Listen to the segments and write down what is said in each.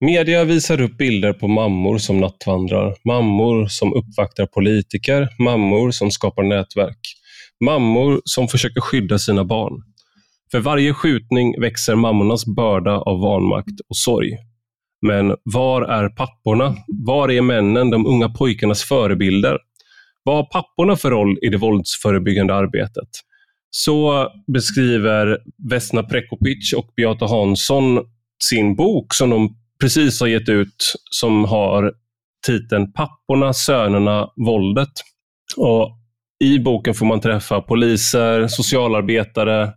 Media visar upp bilder på mammor som nattvandrar, mammor som uppvaktar politiker, mammor som skapar nätverk, mammor som försöker skydda sina barn. För varje skjutning växer mammornas börda av vanmakt och sorg. Men var är papporna? Var är männen, de unga pojkarnas förebilder? Vad har papporna för roll i det våldsförebyggande arbetet? Så beskriver Vesna Prekopic och Beata Hansson sin bok som de precis har gett ut som har titeln Papporna, sönerna, våldet. Och I boken får man träffa poliser, socialarbetare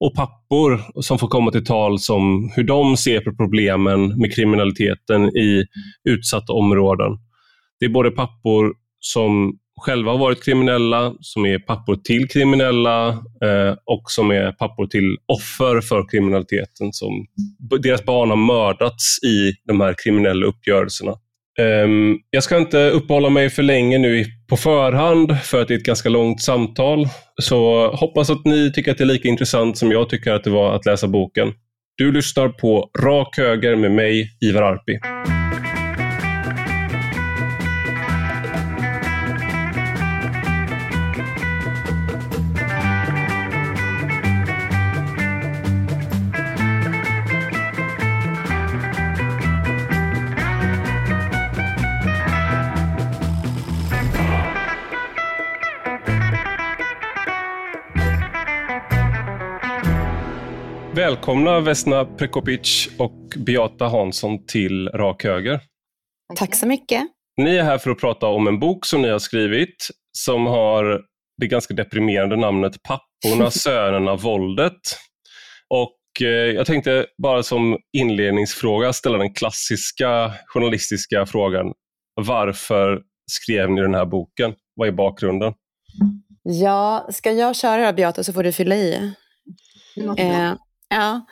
och pappor som får komma till tal om hur de ser på problemen med kriminaliteten i utsatta områden. Det är både pappor som själva har varit kriminella, som är pappor till kriminella eh, och som är pappor till offer för kriminaliteten. Som deras barn har mördats i de här kriminella uppgörelserna. Eh, jag ska inte uppehålla mig för länge nu på förhand för att det är ett ganska långt samtal. Så hoppas att ni tycker att det är lika intressant som jag tycker att det var att läsa boken. Du lyssnar på Rak Höger med mig, Ivar Arpi. Välkomna Vesna Prekopic och Beata Hansson till Rak Höger. Tack så mycket. Ni är här för att prata om en bok som ni har skrivit som har det ganska deprimerande namnet Papporna, sönerna, våldet. Och eh, jag tänkte bara som inledningsfråga ställa den klassiska journalistiska frågan. Varför skrev ni den här boken? Vad är bakgrunden? Ja, ska jag köra då Beata så får du fylla i. Eh, Ja.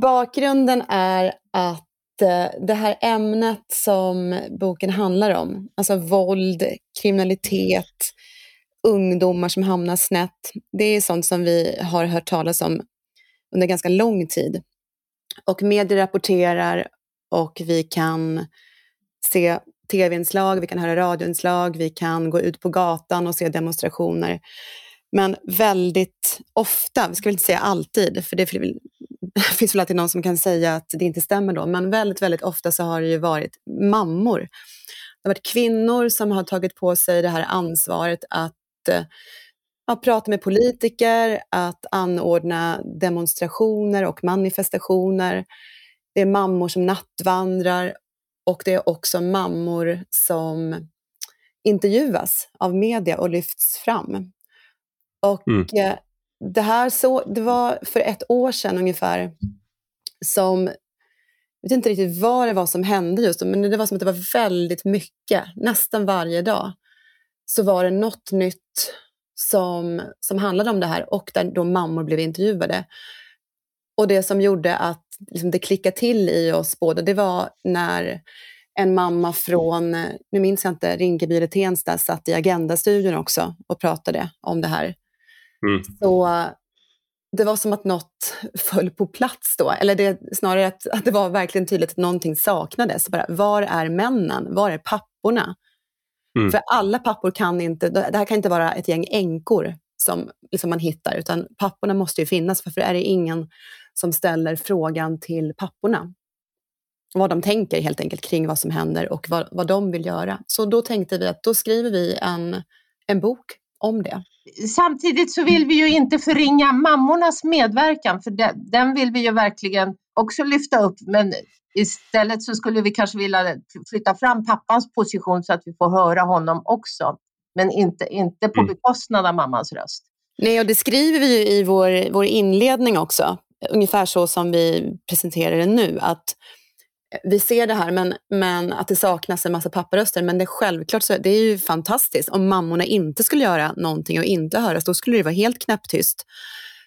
Bakgrunden är att eh, det här ämnet som boken handlar om, alltså våld, kriminalitet, ungdomar som hamnar snett, det är sånt som vi har hört talas om under ganska lång tid. Och medier rapporterar och vi kan se tv-inslag, vi kan höra radioinslag, vi kan gå ut på gatan och se demonstrationer. Men väldigt ofta, vi ska väl inte säga alltid, för det finns väl alltid någon som kan säga att det inte stämmer då, men väldigt, väldigt ofta så har det ju varit mammor. Det har varit kvinnor som har tagit på sig det här ansvaret att eh, att prata med politiker, att anordna demonstrationer och manifestationer. Det är mammor som nattvandrar och det är också mammor som intervjuas av media och lyfts fram. Och mm. Eh, det här så, det var för ett år sedan ungefär som, jag vet inte riktigt vad det var som hände just då, men det var som att det var väldigt mycket, nästan varje dag, så var det något nytt som, som handlade om det här och där då mammor blev intervjuade. Och det som gjorde att liksom, det klickade till i oss båda, det var när en mamma från, nu minns jag inte, Rinkeby eller Tensta satt i Agenda-studion också och pratade om det här. Mm. Så det var som att något föll på plats då. Eller det, snarare att, att det var verkligen tydligt att någonting saknades. Bara, var är männen? Var är papporna? Mm. För alla pappor kan inte, det här kan inte vara ett gäng änkor som liksom man hittar, utan papporna måste ju finnas, för, för är det ingen som ställer frågan till papporna. Vad de tänker helt enkelt kring vad som händer och vad, vad de vill göra. Så då tänkte vi att då skriver vi en, en bok om det. Samtidigt så vill vi ju inte förringa mammornas medverkan, för den vill vi ju verkligen också lyfta upp. Men istället så skulle vi kanske vilja flytta fram pappans position så att vi får höra honom också. Men inte, inte på mm. bekostnad av mammans röst. Nej, och det skriver vi ju i vår, vår inledning också. Ungefär så som vi presenterar det nu. Att vi ser det här, men, men att det saknas en massa papparöster. Men det är självklart så, det är ju fantastiskt. Om mammorna inte skulle göra någonting och inte höras, då skulle det vara helt knäpptyst.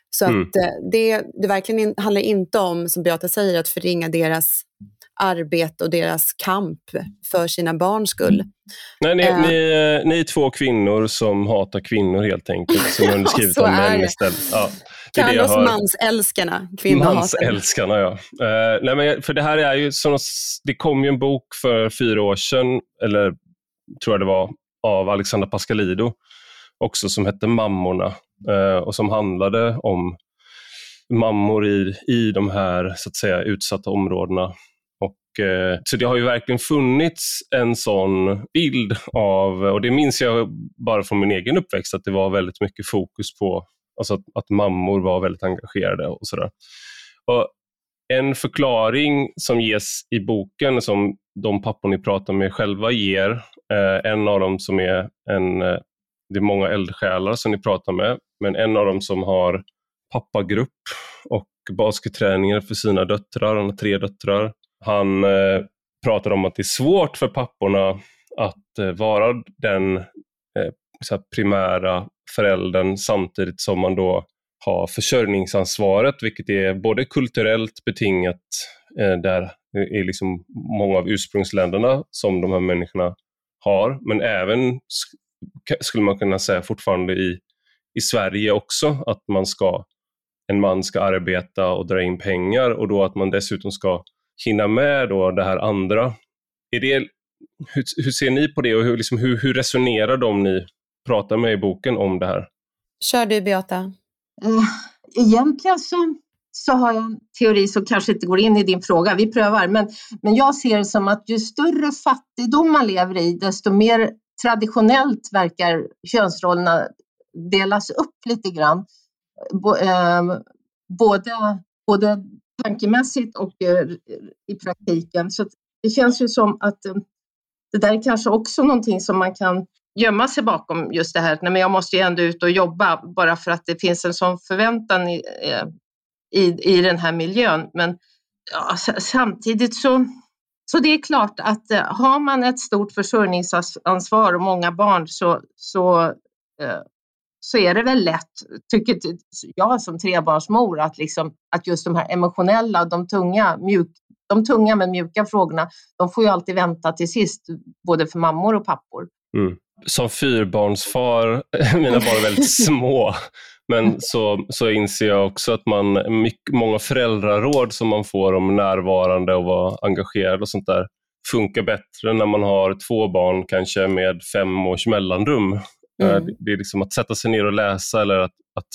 Så mm. att eh, det, det verkligen handlar inte om, som Beata säger, att förringa deras arbete och deras kamp för sina barns skull. Nej, ni, uh, ni, ni, är två kvinnor som hatar kvinnor helt enkelt, som har skrivit om män istället. Ja. Kalla oss mansälskarna, Mansälskarna, ja. Uh, nej, men för det här är ju, som, det kom ju en bok för fyra år sedan, eller tror jag det var, av Alexandra Pascalido, också som hette Mammorna uh, och som handlade om mammor i, i de här så att säga, utsatta områdena. Eh, så det har ju verkligen funnits en sån bild av, och det minns jag bara från min egen uppväxt, att det var väldigt mycket fokus på alltså att, att mammor var väldigt engagerade och sådär. Och en förklaring som ges i boken, som de pappor ni pratar med själva ger, eh, en av dem som är en, eh, det är många eldsjälar som ni pratar med, men en av dem som har pappagrupp och basketträningar för sina döttrar, han har tre döttrar, han eh, pratar om att det är svårt för papporna att eh, vara den eh, eh, primära föräldern samtidigt som man då har försörjningsansvaret, vilket är både kulturellt betingat, eh, där är liksom många av ursprungsländerna som de här människorna har, men även skulle man kunna säga fortfarande i, i Sverige också, att man ska, en man ska arbeta och dra in pengar och då att man dessutom ska hinna med då det här andra. Är det, hur, hur ser ni på det och hur, liksom, hur, hur resonerar de ni pratar med i boken om det här? Kör du Beata. Eh, egentligen så, så har jag en teori som kanske inte går in i din fråga, vi prövar, men, men jag ser det som att ju större fattigdom man lever i, desto mer traditionellt verkar könsrollerna delas upp lite grann. Eh, både, både tankemässigt och eh, i praktiken. Så det känns ju som att det där är kanske också någonting som man kan gömma sig bakom just det här, men jag måste ju ändå ut och jobba bara för att det finns en sån förväntan i, eh, i, i den här miljön. Men ja, samtidigt så, så det är klart att eh, har man ett stort försörjningsansvar och många barn så, så eh, så är det väl lätt, tycker jag som trebarnsmor, att, liksom, att just de här emotionella, de tunga, mjuk, de tunga men mjuka frågorna, de får ju alltid vänta till sist, både för mammor och pappor. Mm. Som fyrbarnsfar, mina barn är väldigt små, men så, så inser jag också att man, mycket, många föräldraråd som man får om närvarande och vara engagerad och sånt där funkar bättre när man har två barn, kanske med fem års mellanrum. Eh, mm. Det är liksom att sätta sig ner och läsa eller att, att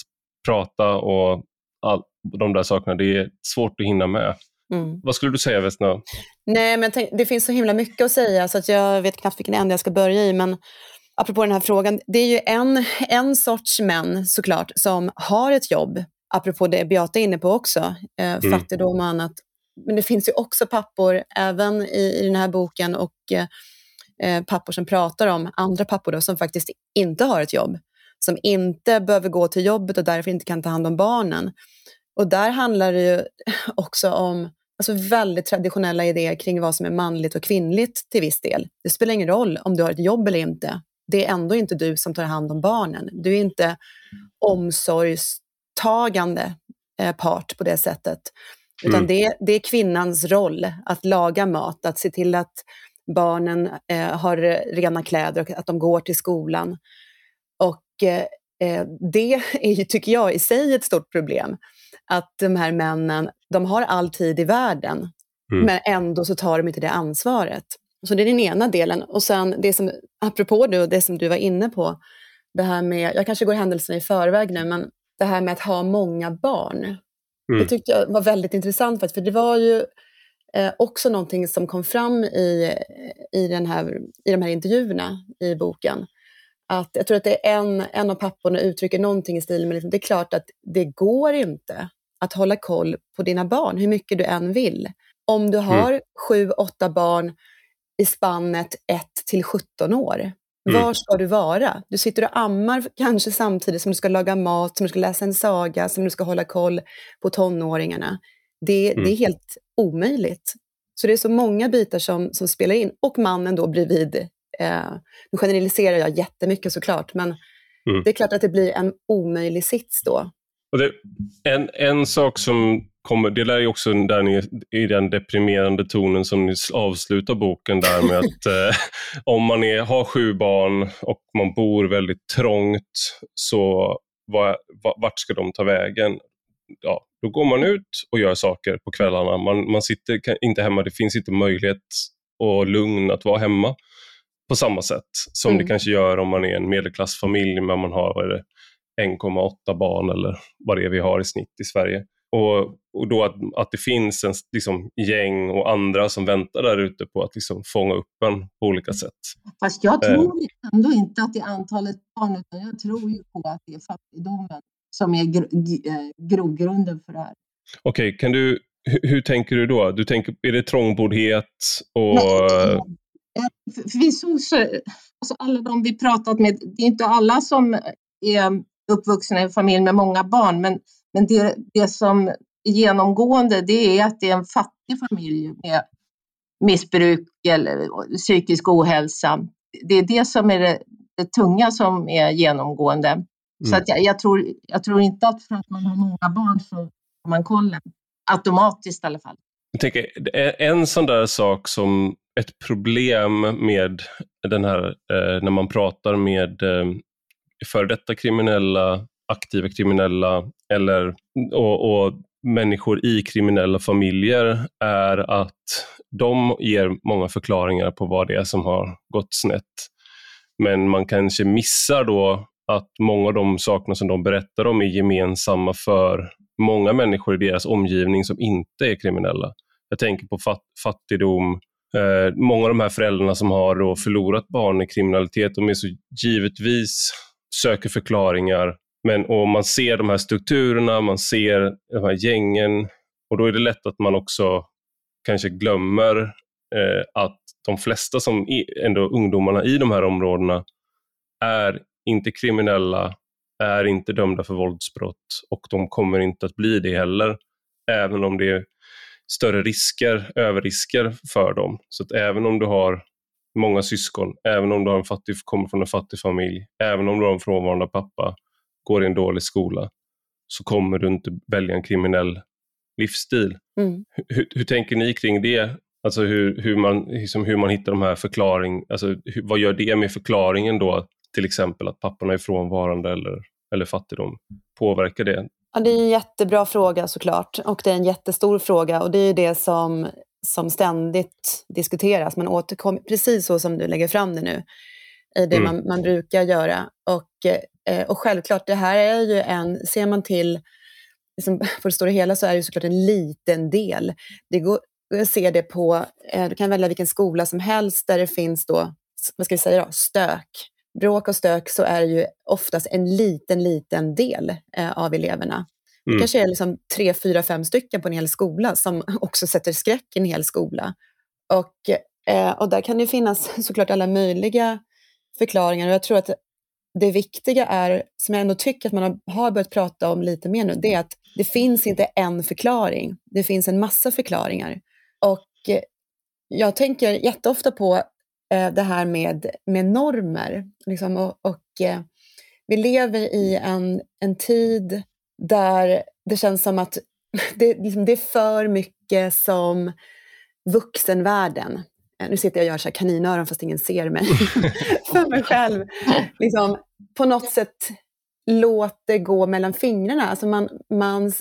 prata och all, de där sakerna, det är svårt att hinna med. Mm. Vad skulle du säga Vesna? Nej, men tänk, det finns så himla mycket att säga så att jag vet knappt vilken ände jag ska börja i. Men apropå den här frågan, det är ju en, en sorts män såklart som har ett jobb, apropå det Beata är inne på också, eh, mm. fattigdom och annat. Men det finns ju också pappor, även i, i den här boken och eh, pappor som pratar om andra pappor då, som faktiskt inte har ett jobb, som inte behöver gå till jobbet och därför inte kan ta hand om barnen. Och där handlar det ju också om alltså väldigt traditionella idéer kring vad som är manligt och kvinnligt till viss del. Det spelar ingen roll om du har ett jobb eller inte. Det är ändå inte du som tar hand om barnen. Du är inte omsorgstagande eh, part på det sättet. Utan mm. det, det är kvinnans roll att laga mat, att se till att barnen eh, har rena kläder och att de går till skolan. Och eh, eh, det är ju, tycker jag, i sig ett stort problem. Att de här männen, de har all tid i världen, mm. men ändå så tar de inte det ansvaret. Så det är den ena delen. Och sen det som, apropå det, det som du var inne på, det här med, jag kanske går händelserna i förväg nu, men det här med att ha många barn. Mm. Det tyckte jag var väldigt intressant, för det var ju eh, också någonting som kom fram i, i, den här, i de här intervjuerna i boken. Att jag tror att det är en, en av papporna uttrycker någonting i stil med liksom, det är klart att det går inte att hålla koll på dina barn, hur mycket du än vill. Om du har mm. sju, åtta barn i spannet 1 till 17 år, Mm. Var ska du vara? Du sitter och ammar kanske samtidigt som du ska laga mat, som du ska läsa en saga, som du ska hålla koll på tonåringarna. Det, mm. det är helt omöjligt. Så det är så många bitar som, som spelar in. Och mannen då bredvid. Eh, nu generaliserar jag jättemycket såklart, men mm. det är klart att det blir en omöjlig sits då. Det, en, en sak som kommer, det är också där ni, i den deprimerande tonen som ni avslutar boken där med att eh, om man är, har sju barn och man bor väldigt trångt, så var, vart ska de ta vägen? ja, då går man ut och gör saker på kvällarna. Man, man sitter inte hemma, det finns inte möjlighet och lugn att vara hemma på samma sätt som mm. det kanske gör om man är en medelklassfamilj men man har 1,8 barn eller vad det är vi har i snitt i Sverige. Och, och då att, att det finns en liksom, gäng och andra som väntar där ute på att liksom, fånga upp en på olika sätt. Fast jag tror eh. ändå inte att det är antalet barn, utan jag tror ju på att det är fattigdomen som är gr eh, grogrunden för det här. Okej, okay, kan du, hur, tänker du då? Du tänker, är det trångboddhet och... Nej, för vi såg så, alltså alla de vi pratat med, det är inte alla som är uppvuxna i en familj med många barn, men, men det, det som är genomgående det är att det är en fattig familj med missbruk eller psykisk ohälsa. Det är det som är det, det tunga som är genomgående. Mm. Så att jag, jag, tror, jag tror inte att för att man har många barn så har man kollen. Automatiskt i alla fall. Jag tänker, en sån där sak som ett problem med den här, eh, när man pratar med eh, före detta kriminella, aktiva kriminella eller, och, och människor i kriminella familjer är att de ger många förklaringar på vad det är som har gått snett. Men man kanske missar då att många av de sakerna som de berättar om är gemensamma för många människor i deras omgivning som inte är kriminella. Jag tänker på fat fattigdom, eh, många av de här föräldrarna som har då förlorat barn i kriminalitet, de är så givetvis söker förklaringar. Men och man ser de här strukturerna, man ser de här gängen och då är det lätt att man också kanske glömmer eh, att de flesta som ändå ungdomarna i de här områdena är inte kriminella, är inte dömda för våldsbrott och de kommer inte att bli det heller. Även om det är större risker, överrisker för dem. Så att även om du har många syskon, även om du har en fattig, kommer från en fattig familj, även om du har en frånvarande pappa, går i en dålig skola, så kommer du inte välja en kriminell livsstil. Mm. Hur, hur, tänker ni kring det? Alltså hur, hur, man, liksom hur man hittar de här förklaring, alltså hur, vad gör det med förklaringen då? Till exempel att papporna är frånvarande eller, eller fattigdom. Påverkar det? Ja, det är en jättebra fråga såklart och det är en jättestor fråga och det är det som som ständigt diskuteras. Man återkommer, precis så som du lägger fram det nu, i det mm. man, man, brukar göra. Och, eh, och självklart, det här är ju en, ser man till, liksom, på det stora hela så är det såklart en liten del. Det går, jag ser det på, eh, du kan välja vilken skola som helst där det finns då, vad ska vi säga då, stök. Bråk och stök så är det ju oftast en liten, liten del eh, av eleverna. Det mm. kanske är liksom tre, fyra, fem stycken på en hel skola som också sätter skräck i en hel skola. Och, eh, och där kan det finnas såklart alla möjliga förklaringar. Och jag tror att det viktiga är, som jag ändå tycker att man har börjat prata om lite mer nu, det är att det finns inte en förklaring. Det finns en massa förklaringar. Och eh, jag tänker jätteofta på Eh, det här med, med normer. Liksom, och, och eh, vi lever i en, en tid där det känns som att det, liksom, det är för mycket som vuxenvärlden eh, nu sitter jag och gör så här kaninöron fast ingen ser mig, för mig själv. Liksom, på något sätt låter gå mellan fingrarna. Alltså man, man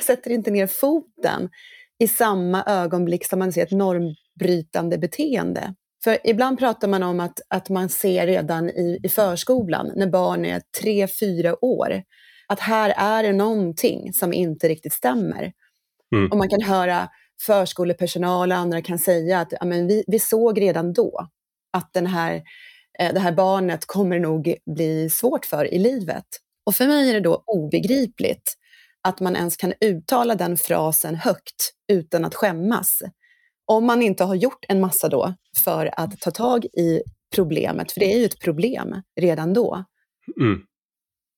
sätter inte ner foten i samma ögonblick som man ser ett normbrytande beteende. För ibland pratar man om att, att man ser redan i, i förskolan, när barn är tre, fyra år, att här är det någonting som inte riktigt stämmer. Mm. Och man kan höra förskolepersonal och andra kan säga att ja, men vi, vi såg redan då att den här, eh, det här barnet kommer nog bli svårt för i livet. Och för mig är det då obegripligt att man ens kan uttala den frasen högt utan att skämmas. Om man inte har gjort en massa då för att ta tag i problemet, för det är ju ett problem redan då. Mm.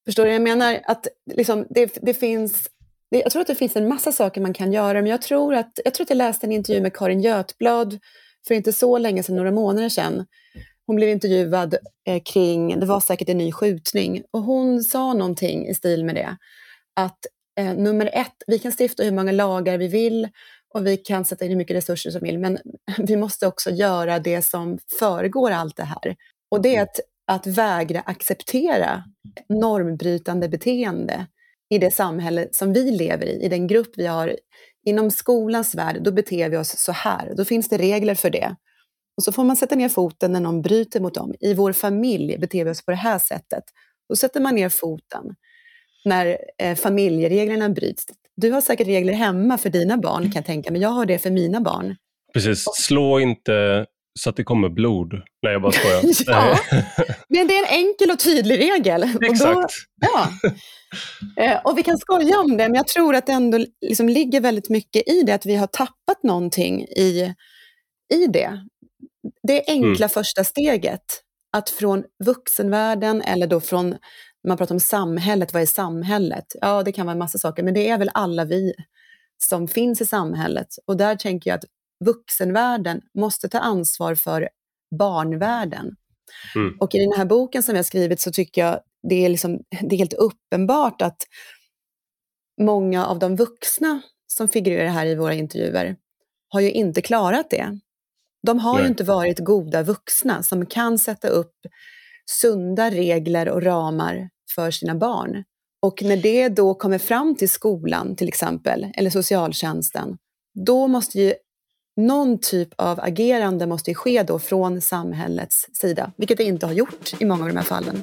Förstår du? Jag menar att liksom, det, det finns jag tror att det finns en massa saker man kan göra, men jag tror att jag, tror att jag läste en intervju med Karin Götblad för inte så länge sedan, några månader sedan. Hon blev intervjuad eh, kring, det var säkert en ny skjutning, och hon sa någonting i stil med det. Att eh, nummer ett, vi kan stifta hur många lagar vi vill och vi kan sätta in hur mycket resurser som vill, men vi måste också göra det som föregår allt det här. Och det är att att vägra acceptera normbrytande beteende. i det samhälle som vi lever i, i den grupp vi har inom skolans värld, då beter vi oss så här. Då finns det regler för det. Och så får man sätta ner foten när någon bryter mot dem. I vår familj beter vi oss på det här sättet. Då sätter man ner foten när eh, familjereglerna bryts. Du har säkert regler hemma för dina barn kan jag tänka men jag har det för mina barn. Precis, slå inte så att det kommer blod. Nej, jag bara skojar. ja, men det är en enkel och tydlig regel. Exakt. Och då, ja. Eh, och vi kan skoja om det, men jag tror att det ändå liksom ligger väldigt mycket i det, att vi har tappat någonting i, i det. Det enkla mm. första steget, att från vuxenvärlden eller då från, man pratar om samhället, vad är samhället? Ja, det kan vara en massa saker, men det är väl alla vi som finns i samhället. Och där tänker jag att vuxenvärlden måste ta ansvar för barnvärlden. Mm. Och i den här boken som jag skrivit så tycker jag det är, liksom, det är helt uppenbart att många av de vuxna som figurerar här i våra intervjuer har ju inte klarat det. De har Nej. ju inte varit goda vuxna som kan sätta upp sunda regler och ramar för sina barn. Och när det då kommer fram till skolan till exempel, eller socialtjänsten, då måste ju någon typ av agerande måste ske då från samhällets sida, vilket det inte har gjort i många av de här fallen.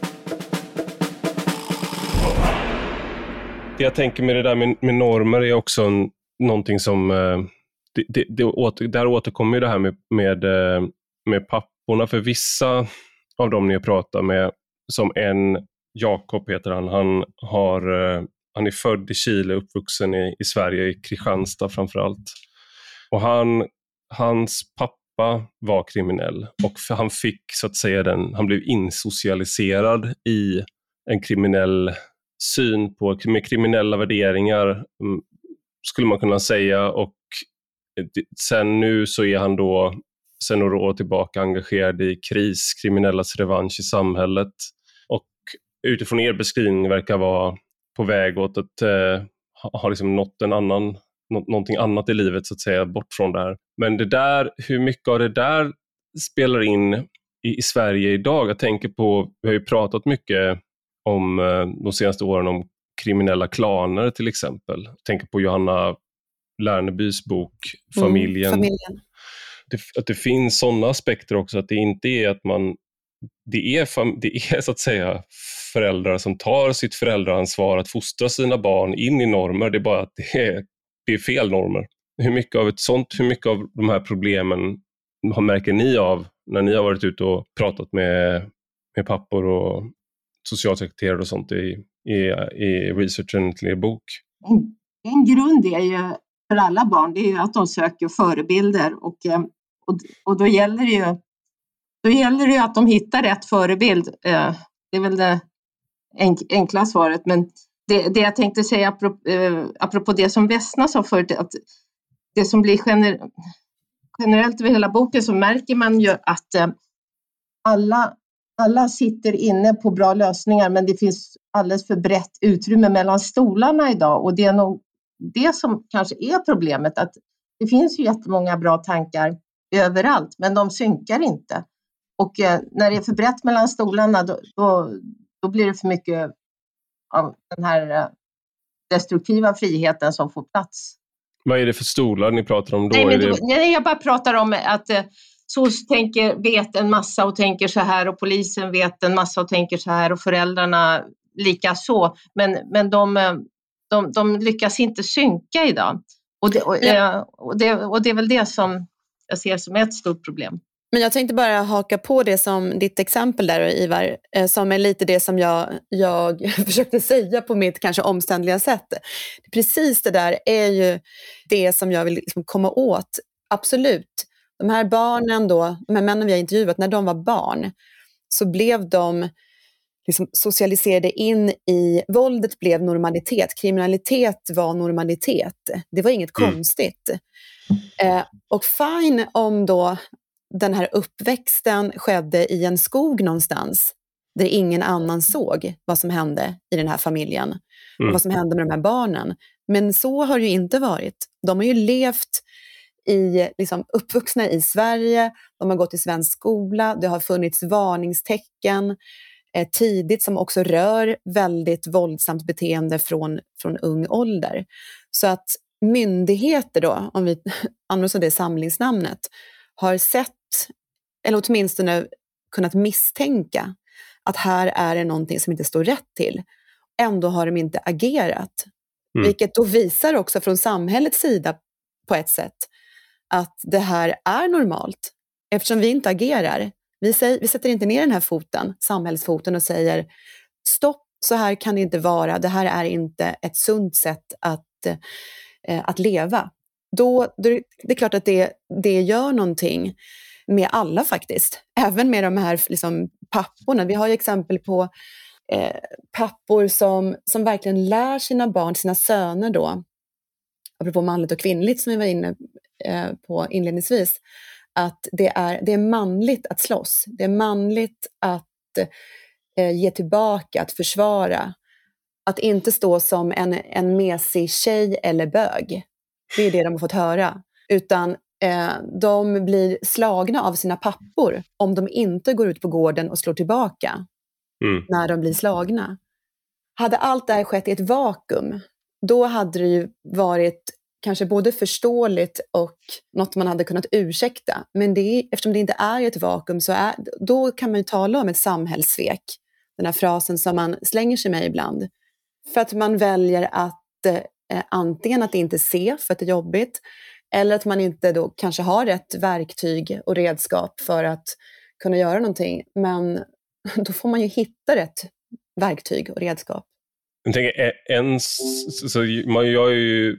Det jag tänker med det där med, med normer är också en, någonting som, eh, det, det, det åter, där återkommer ju det här med, med, eh, med papporna, för vissa av dem ni pratar med, som en, Jakob heter han, han, har, eh, han är född i Chile, uppvuxen i, i Sverige, i Kristianstad framförallt. Och han hans pappa var kriminell och han fick så att säga den, han blev insocialiserad i en kriminell syn på, med kriminella värderingar mm, skulle man kunna säga. Och eh, sen nu så är han då sen några år tillbaka engagerad i KRIS, kriminellas revansch i samhället utifrån er beskrivning verkar vara på väg åt att eh, ha liksom nått en annan någonting annat i livet så att säga, bort från det här. Men det där, hur mycket av det där spelar in i, i Sverige idag? Jag tänker på, vi har ju pratat mycket om eh, de senaste åren om kriminella klaner till exempel. Jag tänker på Johanna Lernebys bok Familjen. Mm, familjen. Det, att det finns sådana aspekter också, att det inte är att man det är, det är så att säga föräldrar som tar sitt föräldraansvar att fostra sina barn in i normer. Det är bara att det är det är fel normer. Hur mycket av ett sånt, hur mycket av de här problemen märker ni av när ni har varit ute och pratat med, med pappor och socialsekreterare och sånt i, i, i researchen till er bok? En grund är ju för alla barn, det är ju att de söker förebilder och, och, och då gäller det ju då gäller det ju att de hittar rätt förebild. Eh, det är väl det enkla svaret, men det, det jag tänkte säga apropå, eh, apropå det som Vesna sa förut, att det som blir gener, generellt över hela boken så märker man ju att eh, alla, alla sitter inne på bra lösningar men det finns alldeles för brett utrymme mellan stolarna idag och det är nog det som kanske är problemet att det finns ju jättemånga bra tankar överallt men de synkar inte. Och eh, när det är för brett mellan stolarna då, då, då blir det för mycket av den här eh, destruktiva friheten som får plats. Vad är det för stolar ni pratar om då? Nej, det... nej jag bara pratar om att eh, SOS tänker, vet en massa och tänker så här och polisen vet en massa och tänker så här och föräldrarna lika så. Men, men de, eh, de, de lyckas inte synka idag. Och det, och, ja. och, det, och det är väl det som jag ser som ett stort problem. Men jag tänkte bara haka på det som ditt exempel där Ivar, eh, som är lite det som jag, jag försökte säga på mitt kanske omständliga sätt. Precis det där är ju det som jag vill liksom komma åt, absolut. De här barnen då, de här männen vi har intervjuat, när de var barn så blev de liksom socialiserade in i, våldet blev normalitet, kriminalitet var normalitet. Det var inget mm. konstigt. Eh, och fine om då den här uppväxten skedde i en skog någonstans där ingen annan såg vad som hände i den här familjen mm. och vad som hände med de här barnen. Men så har det ju inte varit. De har ju levt i, liksom, uppvuxna i Sverige, de har gått i svensk skola, det har funnits varningstecken eh, tidigt som också rör väldigt våldsamt beteende från, från ung ålder. Så att myndigheter då, om vi använder det samlingsnamnet, har sett, eller åtminstone kunnat misstänka att här är det någonting som inte står rätt till. Ändå har de inte agerat. Mm. Vilket då visar också från samhällets sida på ett sätt att det här är normalt. Eftersom vi inte agerar. Vi, säger, vi sätter inte ner den här foten, samhällsfoten och säger stopp, så här kan det inte vara. Det här är inte ett sunt sätt att, eh, att leva. Då, då, det är klart att det, det gör någonting med alla faktiskt. Även med de här liksom, papporna. Vi har ju exempel på eh, pappor som, som verkligen lär sina barn, sina söner då, apropå manligt och kvinnligt som vi var inne eh, på inledningsvis, att det är, det är manligt att slåss. Det är manligt att eh, ge tillbaka, att försvara. Att inte stå som en, en mesig tjej eller bög. Det är det de har fått höra. Utan de blir slagna av sina pappor om de inte går ut på gården och slår tillbaka mm. när de blir slagna. Hade allt det här skett i ett vakuum, då hade det ju varit kanske både förståeligt och något man hade kunnat ursäkta. Men det, eftersom det inte är ett vakuum så är, då kan man ju tala om ett samhällssvek. Den här frasen som man slänger sig med ibland. För att man väljer att eh, antingen att inte se för att det är jobbigt eller att man inte då kanske har rätt verktyg och redskap för att kunna göra någonting. Men då får man ju hitta rätt verktyg och redskap. Eh, jag tänker, en, så man är ju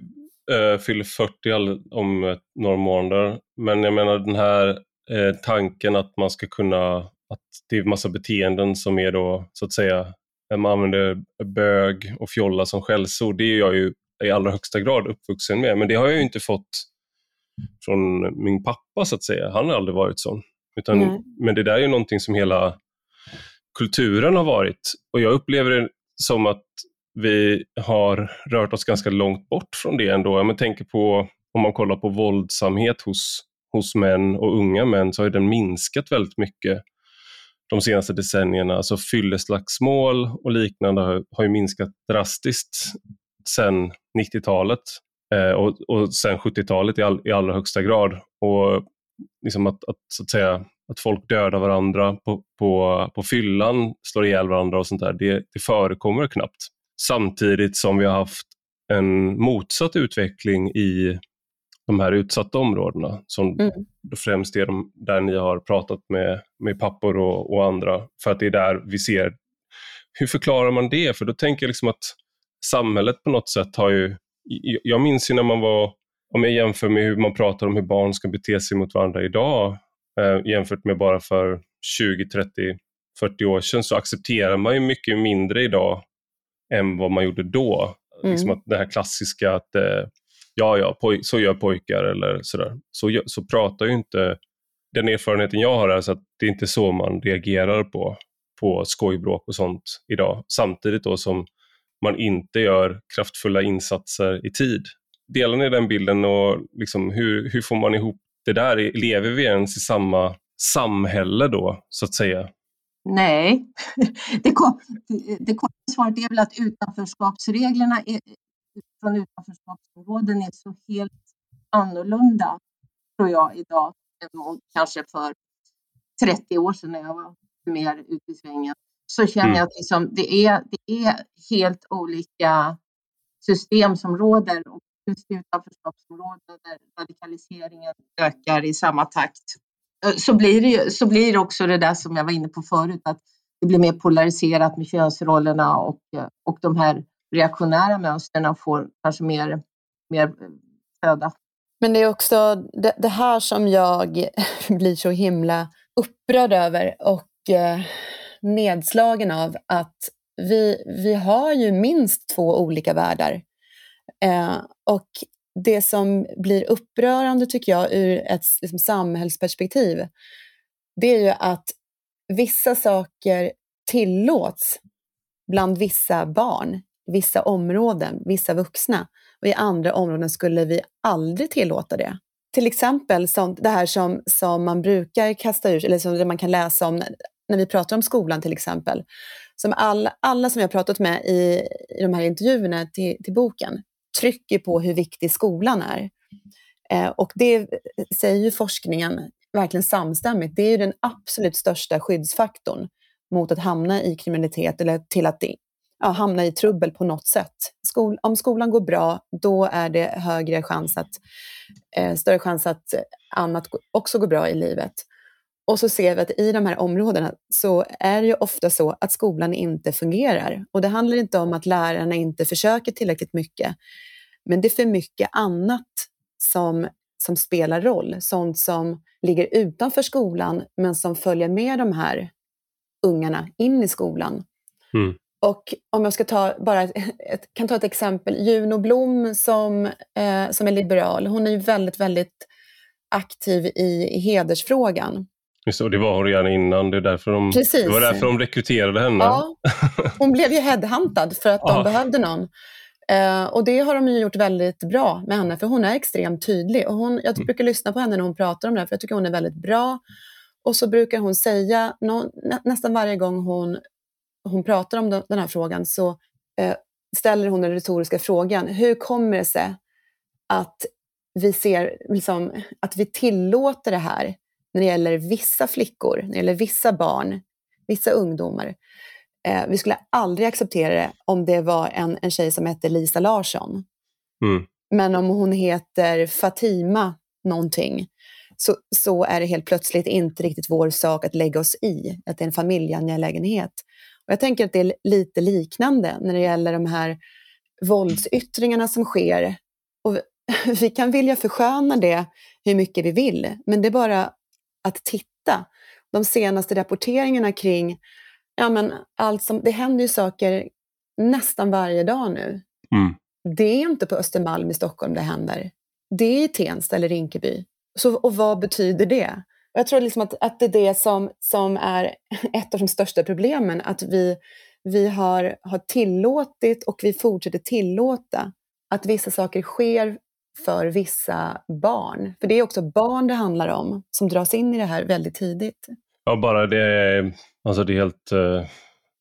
äh, fyller 40 om några månader, men jag menar den här äh, tanken att man ska kunna, att det är massa beteenden som är då så att säga, man använder bög och fjolla som skällsord, det är jag ju i allra högsta grad uppvuxen med, men det har jag ju inte fått från min pappa så att säga. Han har aldrig varit sån. Utan, mm. Men det där är ju någonting som hela kulturen har varit. Och jag upplever det som att vi har rört oss ganska långt bort från det ändå. Jag tänker på, om man kollar på våldsamhet hos, hos män och unga män, så har den minskat väldigt mycket de senaste decennierna. Alltså fylleslagsmål och liknande har, har minskat drastiskt sedan 90-talet eh, och, och sen 70-talet i, all, i allra högsta grad. Och liksom att, att, så att säga, att folk dödar varandra på, på, på fyllan, slår ihjäl varandra och sånt där, det, det förekommer knappt. Samtidigt som vi har haft en motsatt utveckling i de här utsatta områdena, som mm. främst är de där ni har pratat med, med pappor och, och, andra, för att det är där vi ser. Hur förklarar man det? För då tänker jag liksom att samhället på något sätt har ju, jag minns ju när man var, om jag jämför med hur man pratar om hur barn ska bete sig mot varandra idag, eh, jämfört med bara för 20, 30, 40 år sedan, så accepterar man ju mycket mindre idag än vad man gjorde då. Mm. Liksom att det här klassiska att eh, ja, ja, så gör pojkar eller sådär. Så, så pratar ju inte, den erfarenheten jag har är så att det är inte så man reagerar på, på skojbråk och sånt idag. Samtidigt då som man inte gör kraftfulla insatser i tid. Delar ni den bilden och liksom hur, hur får man ihop det där? Lever vi ens i samma samhälle då, så att säga? Nej, det, kom, det korta svaret är väl att utanförskapsreglerna är, från utanförskapsområden är så helt annorlunda, tror jag, idag än kanske för 30 år sedan när jag var mer ute i svängen. Så känner mm. jag att liksom, det, är, det är helt olika system som råder och just utanförskapsområden där radikaliseringen ökar i samma takt Eh, så blir, det ju, så blir det också det där som jag var inne på förut, att det blir mer polariserat med könsrollerna och, eh, och de här reaktionära mönstren får kanske mer, mer eh, föda. Men det är också det, det, här som jag blir så himla upprörd över och eh, nedslagen av att vi, vi har ju minst två olika världar. Eh, och det som blir upprörande tycker jag ur ett liksom, samhällsperspektiv, det är ju att vissa saker tillåts bland vissa barn, vissa områden, vissa vuxna. Och i andra områden skulle vi aldrig tillåta det. Till exempel sånt, det här som, som man brukar kasta ur eller som man kan läsa om när vi pratar om skolan till exempel, som alla, alla som jag har pratat med i, i de här intervjuerna till, till boken, trycker på hur viktig skolan är. Eh, och det säger ju forskningen verkligen samstämmigt. Det är ju den absolut största skyddsfaktorn mot att hamna i kriminalitet eller till att ja, hamna i trubbel på något sätt. Skol, om skolan går bra, då är det högre chans att, eh, större chans att annat också går bra i livet. Och så ser vi att i de här områdena så är det ju ofta så att skolan inte fungerar. Och det handlar inte om att lärarna inte försöker tillräckligt mycket, men det är för mycket annat som, som spelar roll. Sånt som ligger utanför skolan, men som följer med de här ungarna in i skolan. Mm. Och om jag ska ta bara ett, kan ta ett exempel, Juno Blom som, eh, som är liberal, hon är ju väldigt, väldigt aktiv i, i hedersfrågan. Just och det var hon redan innan, det, är därför de, det var därför de rekryterade henne. Ja, hon blev ju headhuntad för att de behövde någon. Eh, och det har de ju gjort väldigt bra med henne, för hon är extremt tydlig. Och hon, jag mm. brukar lyssna på henne när hon pratar om det här, för jag tycker hon är väldigt bra. Och så brukar hon säga, nå, nä, nästan varje gång hon, hon pratar om den här frågan, så eh, ställer hon den retoriska frågan, hur kommer det sig att vi, ser, liksom, att vi tillåter det här när det gäller vissa flickor, när det gäller vissa barn, vissa ungdomar. Eh, vi skulle aldrig acceptera det om det var en, en tjej som hette Lisa Larsson. Mm. Men om hon heter Fatima någonting, så, så är det helt plötsligt inte riktigt vår sak att lägga oss i, att det är en familjeangelägenhet. Och jag tänker att det är lite liknande när det gäller de här våldsyttringarna som sker. Och vi kan vilja försköna det hur mycket vi vill, men det är bara att titta. De senaste rapporteringarna kring, ja men allt som, det händer ju saker nästan varje dag nu. Mm. Det är inte på Östermalm i Stockholm det händer. Det är i Tensta eller Rinkeby. Så, och vad betyder det? Jag tror liksom att, att det är det som, som är ett av de största problemen, att vi, vi har, har tillåtit och vi fortsätter tillåta att vissa saker sker för vissa barn. För det är också barn det handlar om som dras in i det här väldigt tidigt. Ja, bara det, alltså det är helt eh,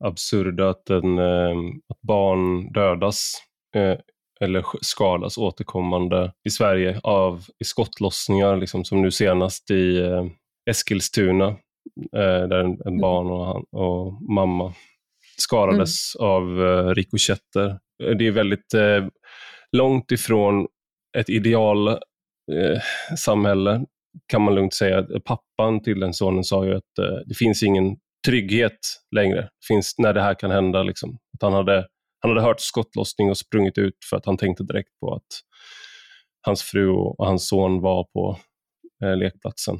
absurt att, en, eh, att barn dödas eh, eller skadas återkommande i Sverige av i skottlossningar, liksom, som nu senast i eh, Eskilstuna, eh, där en, en barn och, han, och mamma skadades mm. av eh, rikoschetter. Det är väldigt eh, långt ifrån ett ideal eh, samhälle kan man lugnt säga. Pappan till den sonen sa ju att eh, det finns ingen trygghet längre finns när det här kan hända. Liksom. Att han, hade, han hade hört skottlossning och sprungit ut för att han tänkte direkt på att hans fru och hans son var på eh, lekplatsen.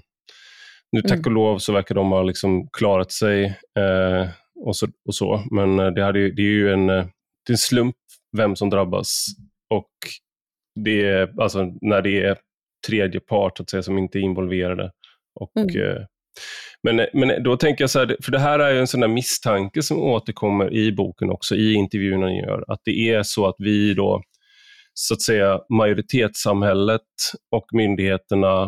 Nu tack mm. och lov så verkar de ha liksom klarat sig eh, och, så, och så, men eh, det, hade, det är ju en, eh, det är en slump vem som drabbas och det är, alltså, när det är tredje part att säga, som inte är involverade. Och, mm. eh, men, men då tänker jag så här, för det här är en sån där misstanke som återkommer i boken också, i intervjuerna ni gör, att det är så att vi då, så att säga majoritetssamhället och myndigheterna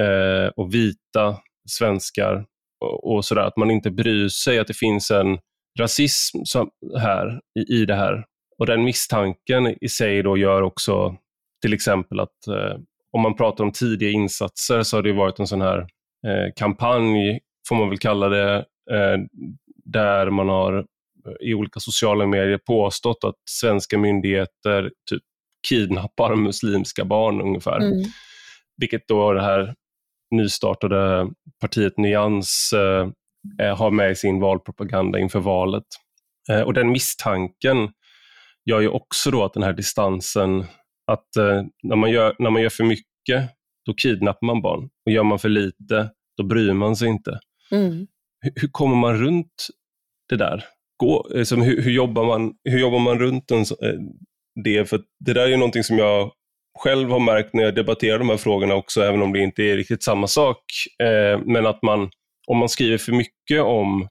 eh, och vita svenskar och, och sådär, att man inte bryr sig att det finns en rasism som, här i, i det här. Och den misstanken i sig då gör också till exempel att eh, om man pratar om tidiga insatser så har det varit en sån här eh, kampanj, får man väl kalla det, eh, där man har i olika sociala medier påstått att svenska myndigheter typ kidnappar muslimska barn ungefär. Mm. Vilket då det här nystartade partiet Nyans eh, har med i sin valpropaganda inför valet. Eh, och den misstanken gör ju också då att den här distansen att eh, när, man gör, när man gör för mycket, då kidnappar man barn. Och gör man för lite, då bryr man sig inte. Mm. Hur, hur, kommer man runt det där? Gå, liksom, hur, hur, jobbar man, hur jobbar man runt en, eh, det? För det där är någonting som jag själv har märkt när jag debatterar de här frågorna också, även om det inte är riktigt samma sak. Eh, men att man, om man skriver för mycket om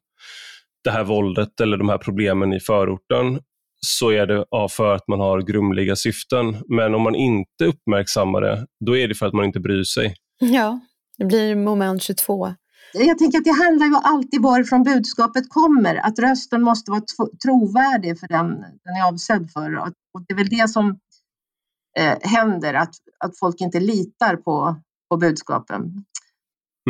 det här våldet eller de här problemen i förorten, så är det ja, för att man har grumliga syften. Men om man inte uppmärksammar det, då är det för att man inte bryr sig. Ja, det blir moment 22. jag tänker att det handlar ju alltid varifrån budskapet kommer, att rösten måste vara trovärdig för den den är avsedd för. Och det är väl det som eh, händer, att, att folk inte litar på, på budskapen.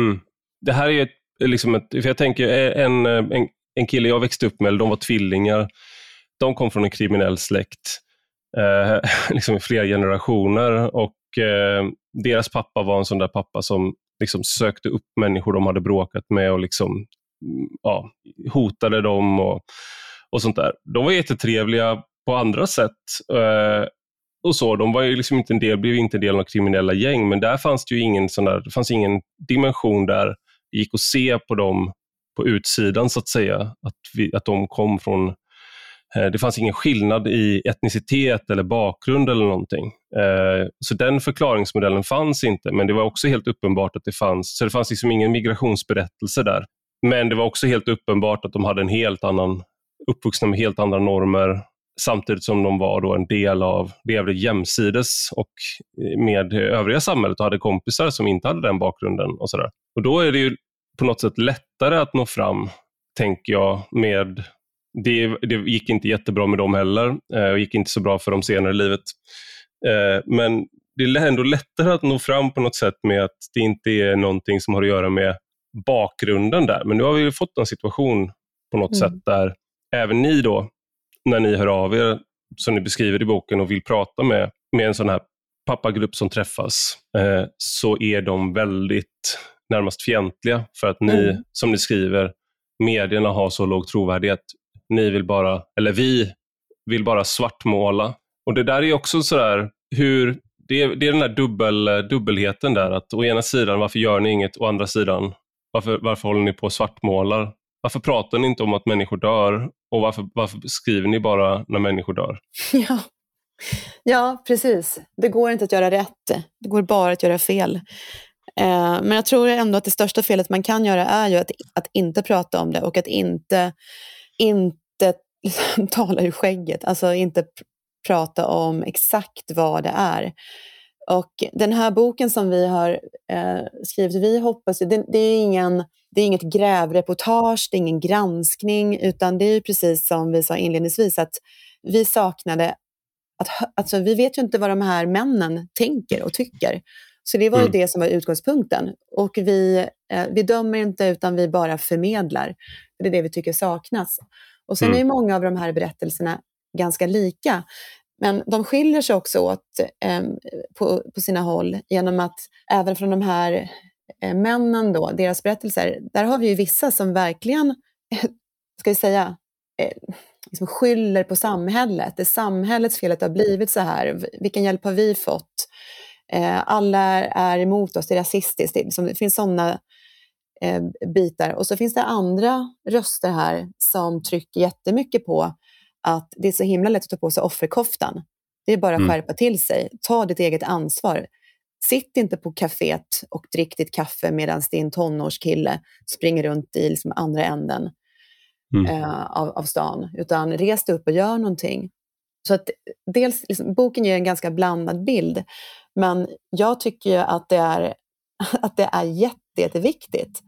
Mm. Det här är ett, liksom ett, för jag tänker en, en, en kille jag växte upp med, de var tvillingar, de kom från en kriminell släkt, eh, liksom i flera generationer och eh, deras pappa var en sån där pappa som liksom sökte upp människor de hade bråkat med och liksom, mm, ja, hotade dem och, och sånt där. De var jättetrevliga på andra sätt. Eh, och så. De var ju liksom inte en del, blev inte en del av kriminella gäng, men där fanns det ju ingen, sån där, det fanns ingen dimension där det gick att se på dem på utsidan, så att säga, att, vi, att de kom från Eh, det fanns ingen skillnad i etnicitet eller bakgrund eller någonting. Eh, så den förklaringsmodellen fanns inte, men det var också helt uppenbart att det fanns, så det fanns liksom ingen migrationsberättelse där. Men det var också helt uppenbart att de hade en helt annan, uppvuxna med helt andra normer, samtidigt som de var då en del av, levde jämsides och eh, med övriga samhället och hade kompisar som inte hade den bakgrunden. Och, så där. och Då är det ju på något sätt lättare att nå fram, tänker jag, med det, det gick inte jättebra med dem heller eh, och gick inte så bra för dem senare i livet. Eh, men det är ändå lättare att nå fram på något sätt med att det inte är någonting som har att göra med bakgrunden där. Men nu har vi fått en situation på något mm. sätt där även ni då när ni hör av er, som ni beskriver i boken, och vill prata med, med en sån här pappagrupp som träffas, eh, så är de väldigt närmast fientliga för att ni, mm. som ni skriver, medierna har så låg trovärdighet. Ni vill bara, eller vi vill bara svartmåla. Och det där är också sådär, hur, det är, det är den där dubbel, dubbelheten där, att å ena sidan, varför gör ni inget? Å andra sidan, varför, varför håller ni på och svartmålar? Varför pratar ni inte om att människor dör och varför, varför skriver ni bara när människor dör? Ja. ja, precis. Det går inte att göra rätt. Det går bara att göra fel. Eh, men jag tror ändå att det största felet man kan göra är ju att, att inte prata om det och att inte, inte tala ur skägget. Alltså inte pr prata om exakt vad det är. Och den här boken som vi har eh, skrivit, vi hoppas, det, det är ingen det är inget grävreportage, det är ingen granskning, utan det är precis som vi sa inledningsvis, att vi saknade att, alltså, vi vet ju inte vad de här männen tänker och tycker. Så det var ju mm. det som var utgångspunkten. Och vi, eh, vi dömer inte, utan vi bara förmedlar. Det är det vi tycker saknas. Och sen mm. är många av de här berättelserna ganska lika. Men de skiljer sig också åt eh, på, på sina håll genom att även från de här eh, männen, då, deras berättelser, där har vi ju vissa som verkligen, ska vi säga, eh, liksom skyller på samhället. Det är samhällets fel att det har blivit så här. Vilken hjälp har vi fått? Eh, alla är emot oss, det är rasistiskt. Det, liksom, det finns sådana bitar. Och så finns det andra röster här som trycker jättemycket på att det är så himla lätt att ta på sig offerkoftan. Det är bara att mm. skärpa till sig. Ta ditt eget ansvar. Sitt inte på kaféet och drick ditt kaffe medan din tonårskille springer runt i liksom andra änden mm. eh, av, av stan, utan res dig upp och gör någonting. Så att dels, liksom, boken ger en ganska blandad bild, men jag tycker att det är, att det är jätte, jätteviktigt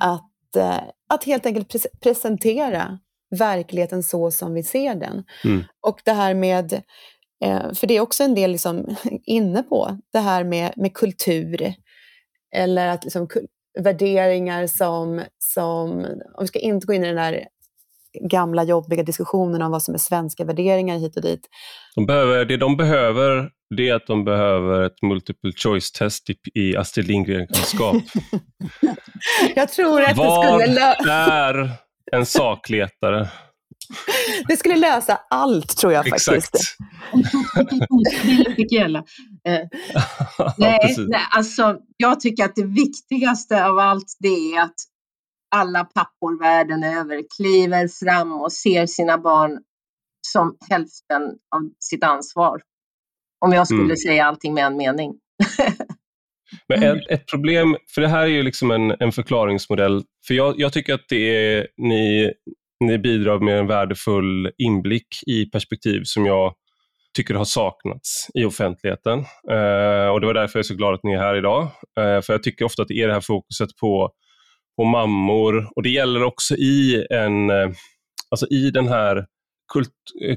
att, eh, att helt enkelt pre presentera verkligheten så som vi ser den. Mm. Och det här med Eh, för det är också en del liksom inne på, det här med, med kultur. Eller att liksom, värderingar som, som, om vi ska inte gå in i den där gamla jobbiga diskussionen om vad som är svenska värderingar hit och dit. De behöver, det de behöver det är att de behöver ett multiple choice-test i, i Astrid Lindgren-kunskap. Jag tror att Vad det skulle... Vad är en sakletare? Det skulle lösa allt tror jag Exakt. faktiskt. eh, nej, nej, alltså, jag tycker att det viktigaste av allt det är att alla pappor världen över kliver fram och ser sina barn som hälften av sitt ansvar. Om jag skulle mm. säga allting med en mening. Men ett, ett, problem, för det här är ju liksom en, en förklaringsmodell, för jag, jag tycker att det är, ni, ni bidrar med en värdefull inblick i perspektiv som jag tycker har saknats i offentligheten. Eh, och Det var därför jag är så glad att ni är här idag. Eh, för Jag tycker ofta att det är det här fokuset på på mammor. Och Det gäller också i, en, eh, alltså i den här kult,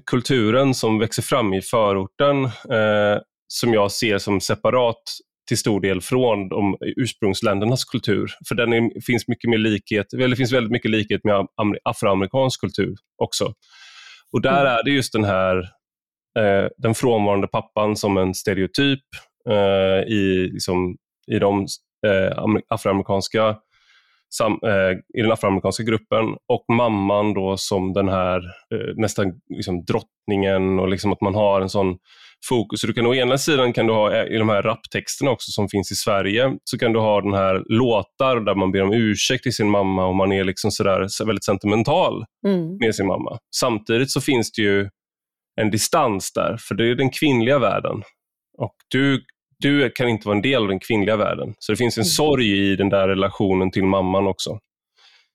kulturen som växer fram i förorten, eh, som jag ser som separat till stor del från de ursprungsländernas kultur. För den är, finns mycket mer likhet, eller det finns väldigt mycket likhet med afroamerikansk kultur också. Och där mm. är det just den här eh, den frånvarande pappan som en stereotyp eh, i, liksom, i de eh, afroamerikanska sam, eh, i den afroamerikanska gruppen och mamman då som den här eh, nästan liksom drottningen och liksom att man har en sån fokus. Så du kan å ena sidan kan du ha eh, i de här raptexterna också som finns i Sverige, så kan du ha den här låtar där man ber om ursäkt till sin mamma och man är liksom sådär väldigt sentimental mm. med sin mamma. Samtidigt så finns det ju en distans där, för det är den kvinnliga världen. Och du du kan inte vara en del av den kvinnliga världen. Så det finns en mm. sorg i den där relationen till mamman också.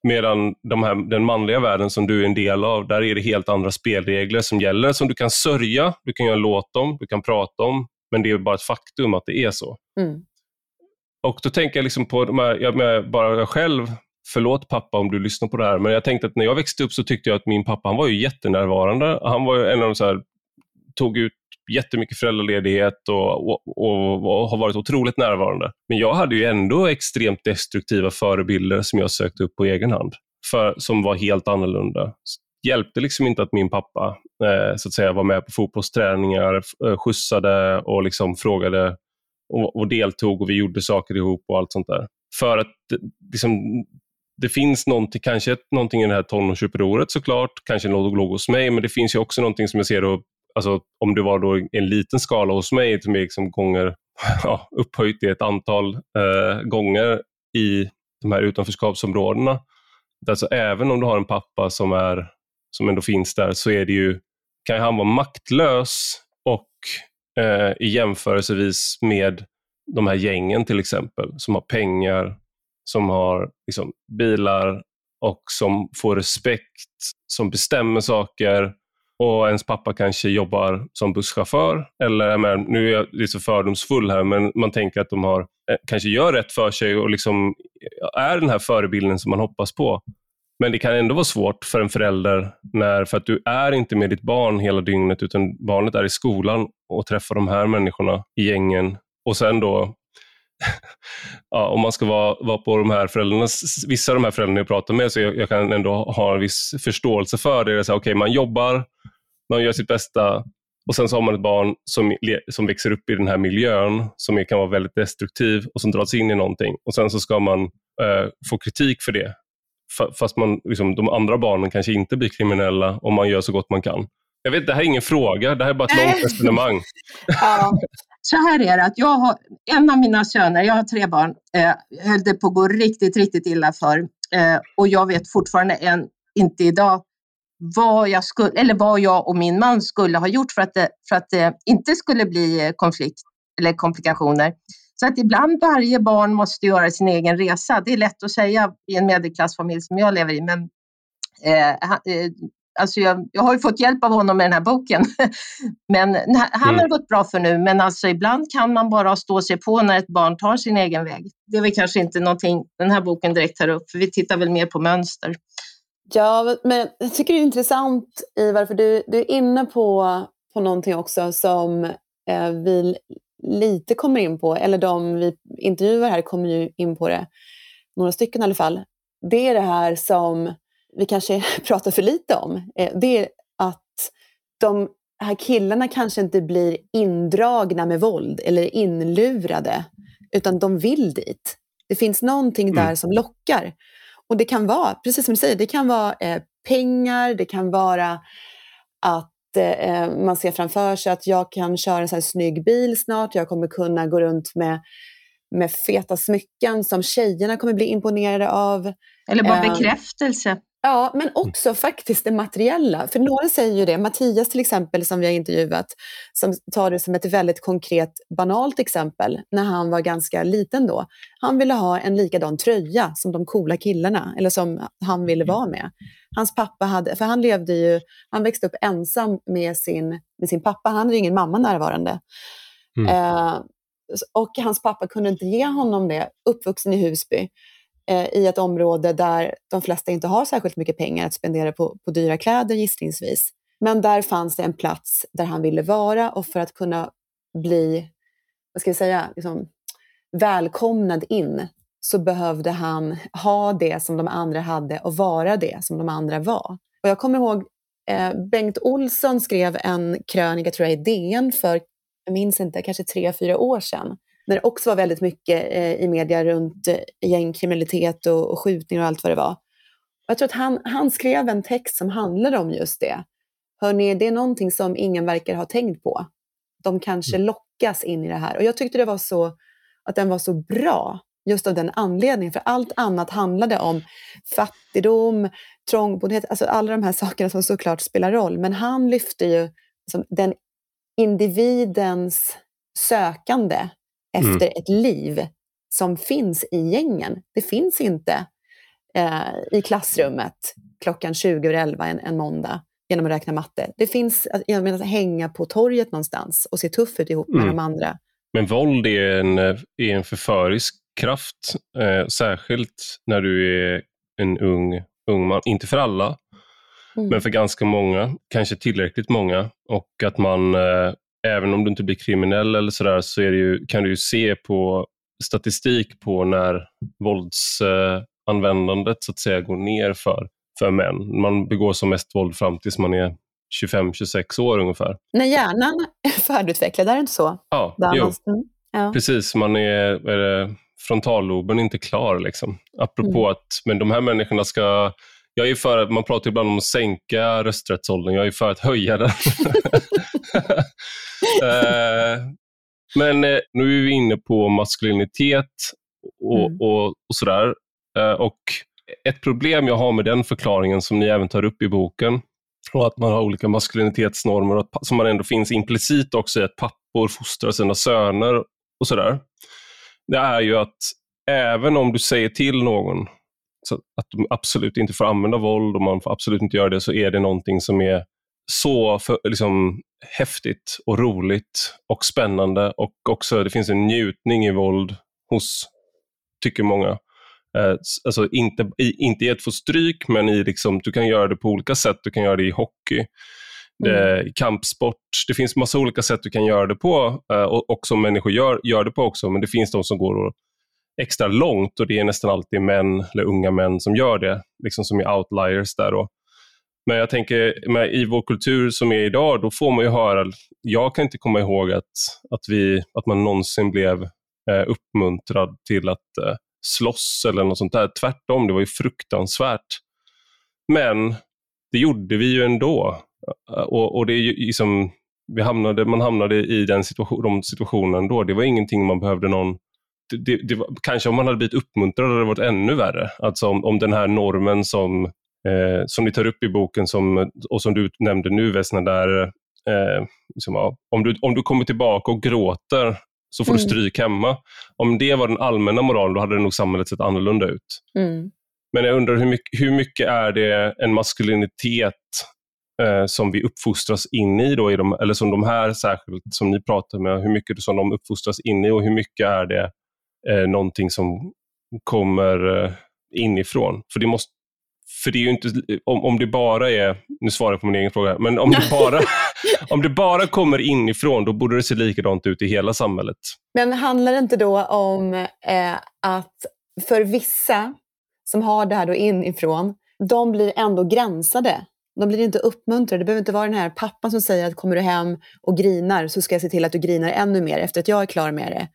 Medan de här, den manliga världen som du är en del av, där är det helt andra spelregler som gäller, som du kan sörja, du kan göra en låt om, du kan prata om, men det är bara ett faktum att det är så. Mm. Och då tänker jag liksom på, de här, jag, bara jag själv, förlåt pappa om du lyssnar på det här, men jag tänkte att när jag växte upp så tyckte jag att min pappa, han var ju jättenärvarande. Han var en av de så här, tog ut jättemycket föräldraledighet och, och, och, och, har varit otroligt närvarande. Men jag hade ju ändå extremt destruktiva förebilder som jag sökte upp på egen hand, för, som var helt annorlunda. Det hjälpte liksom inte att min pappa eh, så att säga, var med på fotbollsträningar, eh, skjutsade och liksom frågade och, och, deltog och vi gjorde saker ihop och allt sånt där. För att liksom, det finns någonting, kanske någonting i det här tonårsupproret såklart, kanske något låg hos mig, men det finns ju också någonting som jag ser då alltså, om det var då en liten skala hos mig, som är liksom gånger, ja, upphöjt i ett antal eh, gånger i de här utanförskapsområdena. Alltså, även om du har en pappa som, är, som ändå finns där så är det ju, kan han vara maktlös och eh, i jämförelsevis med de här gängen till exempel, som har pengar, som har liksom, bilar och som får respekt, som bestämmer saker, och ens pappa kanske jobbar som busschaufför. Eller, men, nu är jag lite fördomsfull här, men man tänker att de har, eh, kanske gör rätt för sig och liksom eh, är den här förebilden som man hoppas på. Men det kan ändå vara svårt för en förälder, när, för att du är inte med ditt barn hela dygnet, utan barnet är i skolan och träffar de här människorna i gängen. Och sen då, ja, om man ska vara, vara på de här föräldrarnas, vissa av de här föräldrarna jag pratar med, så jag, jag kan ändå ha en viss förståelse för det. det så, okay, man jobbar, man gör sitt bästa och sen så har man ett barn som, som växer upp i den här miljön som kan vara väldigt destruktiv och som dras in i någonting. Och sen så ska man eh, få kritik för det. Fast man, liksom, de andra barnen kanske inte blir kriminella om man gör så gott man kan. Jag vet, det här är ingen fråga, det här är bara ett långt resonemang. ja. Så här är det, att jag har, en av mina söner, jag har tre barn, eh, höll det på att gå riktigt, riktigt illa för. Eh, och jag vet fortfarande än, inte idag vad jag, skulle, eller vad jag och min man skulle ha gjort för att det, för att det inte skulle bli eh, konflikt eller komplikationer. Så att ibland varje barn måste göra sin egen resa. Det är lätt att säga i en medelklassfamilj som jag lever i, men eh, eh alltså jag, jag har ju fått hjälp av honom med den här boken. men han mm. har gått bra för nu, men alltså ibland kan man bara stå sig på när ett barn tar sin egen väg. Det är väl kanske inte någonting den här boken direkt tar upp, för vi tittar väl mer på mönster. Ja, men jag tycker det är intressant Ivar, för du, du är inne på, på någonting också som eh, vi lite kommer in på, eller de vi intervjuar här kommer ju in på det, några stycken i alla fall. Det är det här som vi kanske pratar för lite om. Eh, det är att de här killarna kanske inte blir indragna med våld eller inlurade, utan de vill dit. Det finns någonting mm. där som lockar. Och det kan vara, precis som du säger, det kan vara eh, pengar, det kan vara att eh, man ser framför sig att jag kan köra en sån här snygg bil snart, jag kommer kunna gå runt med, med feta smycken som tjejerna kommer bli imponerade av. Eller bara eh, bekräftelse. Ja, men också faktiskt det materiella. För några säger ju det, Mattias till exempel som vi har intervjuat, som tar det som ett väldigt konkret, banalt exempel, när han var ganska liten då. Han ville ha en likadan tröja som de coola killarna, eller som han ville vara med. Hans pappa hade, för han levde ju, han växte upp ensam med sin, med sin pappa, han hade ingen mamma närvarande. Mm. Eh, och hans pappa kunde inte ge honom det, uppvuxen i Husby. Eh, i ett område där de flesta inte har särskilt mycket pengar att spendera på, på dyra kläder gissningsvis. Men där fanns det en plats där han ville vara och för att kunna bli, vad ska vi säga, liksom, välkomnad in så behövde han ha det som de andra hade och vara det som de andra var. Och jag kommer ihåg eh, Bengt Olsson skrev en krönika, tror jag, i DN för, jag minns inte, kanske tre, fyra år sedan. När det också var väldigt mycket eh, i media runt eh, gängkriminalitet och, och skjutningar och allt vad det var. Jag tror att han, han skrev en text som handlade om just det. Hörrni, det är någonting som ingen verkar ha tänkt på. De kanske mm. lockas in i det här. Och jag tyckte det var så, att den var så bra just av den anledningen. För allt annat handlade om fattigdom, trångboddhet, alltså alla de här sakerna som såklart spelar roll. Men han lyfte ju liksom den individens sökande efter mm. ett liv som finns i gängen. Det finns inte eh, i klassrummet klockan 20 över 11 en, en måndag genom att räkna matte. Det finns genom att hänga på torget någonstans och se tuff ut ihop med mm. de andra. Men våld är en, är en förförisk kraft, eh, särskilt när du är en ung, ung man. Inte för alla, mm. men för ganska många, kanske tillräckligt många. Och att man, eh, även om du inte blir kriminell eller sådär, så ju, kan du ju se på statistik på när våldsanvändandet så att säga går ner för, för män. Man begår som mest våld fram tills man är 25-26 år ungefär. När hjärnan är färdigutvecklad, är det inte så? Ja, jo. Mm. Ja. precis. Man är, är det, frontalloben är inte klar. Liksom. Apropå mm. att men de här människorna ska... Jag är för, man pratar ibland om att sänka rösträttsåldern, jag är för att höja den. uh, men uh, nu är vi inne på maskulinitet och, mm. och, och sådär. Uh, och ett problem jag har med den förklaringen som ni även tar upp i boken, och att man har olika maskulinitetsnormer, och som man ändå finns implicit också i att pappor fostrar sina söner och sådär det är ju att även om du säger till någon så att de absolut inte får använda våld och man får absolut inte göra det, så är det någonting som är så för, liksom, häftigt och roligt och spännande och också det finns en njutning i våld hos, tycker många. Eh, alltså inte, i, inte i att få stryk, men i liksom, du kan göra det på olika sätt. Du kan göra det i hockey, mm. kampsport. Det finns massa olika sätt du kan göra det på eh, och, och som människor gör, gör det på också, men det finns de som går extra långt och det är nästan alltid män eller unga män som gör det, liksom som är outliers där. Då. Men jag tänker, med, i vår kultur som är idag, då får man ju höra, jag kan inte komma ihåg att, att, vi, att man någonsin blev eh, uppmuntrad till att eh, slåss eller något sånt där. Tvärtom, det var ju fruktansvärt. Men det gjorde vi ju ändå. Eh, och, och det är liksom, vi hamnade, man hamnade i den situation, de situationen då. Det var ingenting man behövde någon det, det var, kanske om man hade blivit uppmuntrad hade det varit ännu värre. Alltså om, om den här normen som, eh, som ni tar upp i boken som, och som du nämnde nu Vesna, där eh, liksom, ja, om, du, om du kommer tillbaka och gråter så får mm. du stryk hemma. Om det var den allmänna moralen, då hade nog samhället sett annorlunda ut. Mm. Men jag undrar hur mycket, hur mycket är det en maskulinitet eh, som vi uppfostras in i, då, i de, eller som de här särskilt, som ni pratar med, hur mycket som de uppfostras in i och hur mycket är det eh, någonting som kommer eh, inifrån? För det, måste, för det är ju inte, om, om det bara är, nu svarar jag på min egen fråga, men om det, bara, om det bara kommer inifrån, då borde det se likadant ut i hela samhället. Men handlar det inte då om eh, att för vissa som har det här då inifrån, de blir ändå gränsade de blir inte uppmuntrade. Det behöver inte vara den här pappan som säger att kommer du hem och grinar så ska jag se till att du grinar ännu mer efter att jag är klar med det.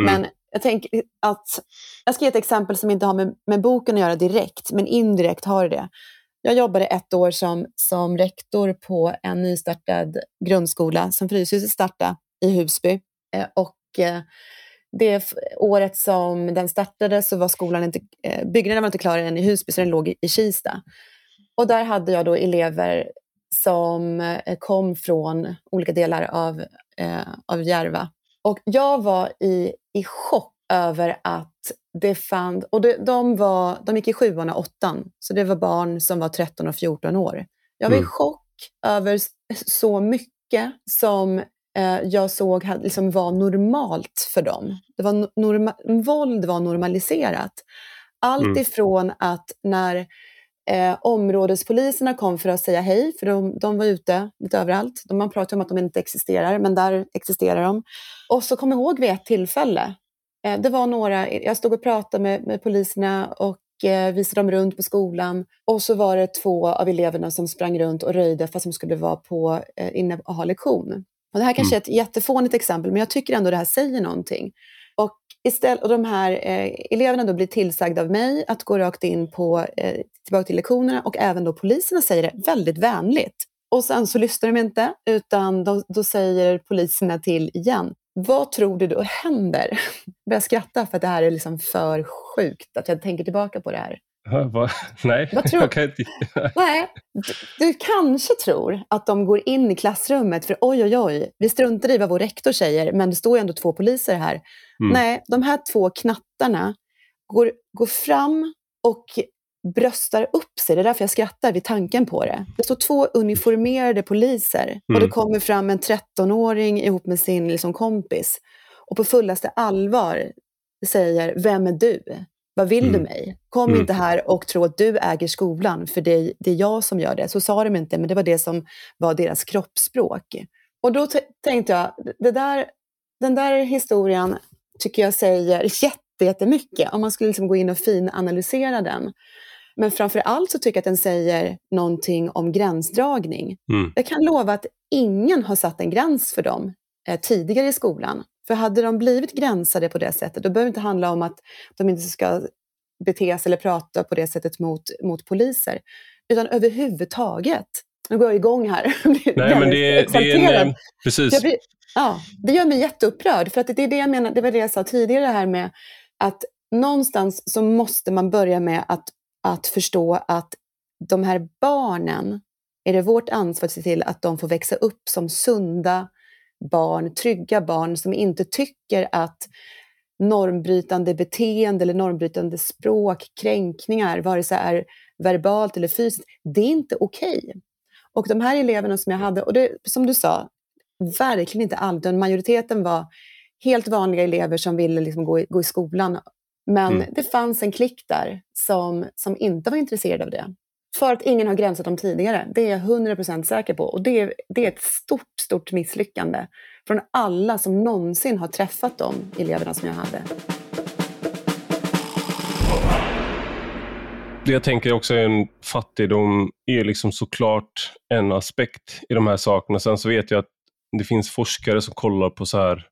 Mm. Men jag tänker att, jag ska ge ett exempel som inte har med, med boken att göra direkt, men indirekt har det. Jag jobbade ett år som, som rektor på en nystartad grundskola som Fryshuset startade i Husby. Eh, och eh, det året som den startade så var skolan inte, eh, byggnaden var inte klar än i Husby, så den låg i Kista. Och där hade jag då elever som eh, kom från olika delar av, eh, av Järva. Och jag var i, i chock över att det fanns, och det, de, var, de gick i sjuan och åttan, så det var barn som var 13 och 14 år. Jag var mm. i chock över så mycket som eh, jag såg liksom var normalt för dem. Det var norma, våld var normaliserat. Allt Mm. ifrån att när eh, områdespoliserna kom för att säga hej, för de, de var ute lite överallt. De, man pratar om att de inte existerar, men där existerar de. Och så kom jag ihåg vid ett tillfälle, eh, det var några, jag stod och pratade med, med poliserna och eh, visade dem runt på skolan. Och så var det två av eleverna som sprang runt och röjde fast de skulle vara på, eh, inne och ha lektion. Och det här kanske är ett jättefånigt exempel, men jag tycker ändå det här säger någonting. Och, istället, och de här eh, eleverna då blir tillsagda av mig att gå rakt in på, eh, tillbaka till lektionerna och även då poliserna säger det väldigt vänligt. Och sen så lyssnar de inte, utan de, då säger poliserna till igen. Vad tror du då händer? Jag börjar skratta för att det här är liksom för sjukt att jag tänker tillbaka på det här. Vad- Nej, Vad tror- jag kan inte... Nej, du, du kanske tror att de går in i klassrummet för oj, oj, oj, vi struntar i vad vår rektor säger, men det står ju ändå två poliser här. Mm. Nej, de här två knattarna går, går fram och bröstar upp sig. Det är därför jag skrattar vid tanken på det. Det står två uniformerade poliser och det Mm. kommer fram en 13-åring ihop med sin liksom, kompis och på fullaste allvar säger, vem är du? Vad vill du Mm. mig? Kom Mm. inte här och tro att du äger skolan, för det, det är jag som gör det. Så sa de inte, men det var det som var deras kroppsspråk. Och då tänkte jag, det där, den där historien tycker jag säger jätte, jättemycket, om man skulle liksom gå in och finanalysera den. Men framför allt så tycker jag att den säger någonting om gränsdragning. Mm. Jag kan lova att ingen har satt en gräns för dem eh, tidigare i skolan. För hade de blivit gränsade på det sättet, då behöver det inte handla om att de inte ska bete sig eller prata på det sättet mot, mot poliser. Utan överhuvudtaget. Nu går jag igång här. Nej, men det, är- det är en... Precis. Blir, ja, det gör mig jätteupprörd. För att det är det jag menar, det var det jag sa tidigare här med att någonstans så måste man börja med att, att förstå att de här barnen, är det vårt ansvar att se till att de får växa upp som sunda barn, trygga barn som inte tycker att normbrytande beteende eller normbrytande språk, kränkningar, vare sig är verbalt eller fysiskt, det är inte okej. Och de här eleverna som jag hade, och det, som du sa, verkligen inte utan majoriteten var helt vanliga elever som ville liksom gå, i, gå i skolan. Men Mm. det fanns en klick där som, som inte var intresserad av det. För att ingen har gränsat dem tidigare. Det är jag 100% säker på. Och det är, det är ett stort, stort misslyckande från alla som någonsin har träffat de eleverna som jag hade. Det jag tänker också är en fattigdom är liksom såklart en aspekt i de här sakerna. Sen så vet jag att det finns forskare som kollar på så här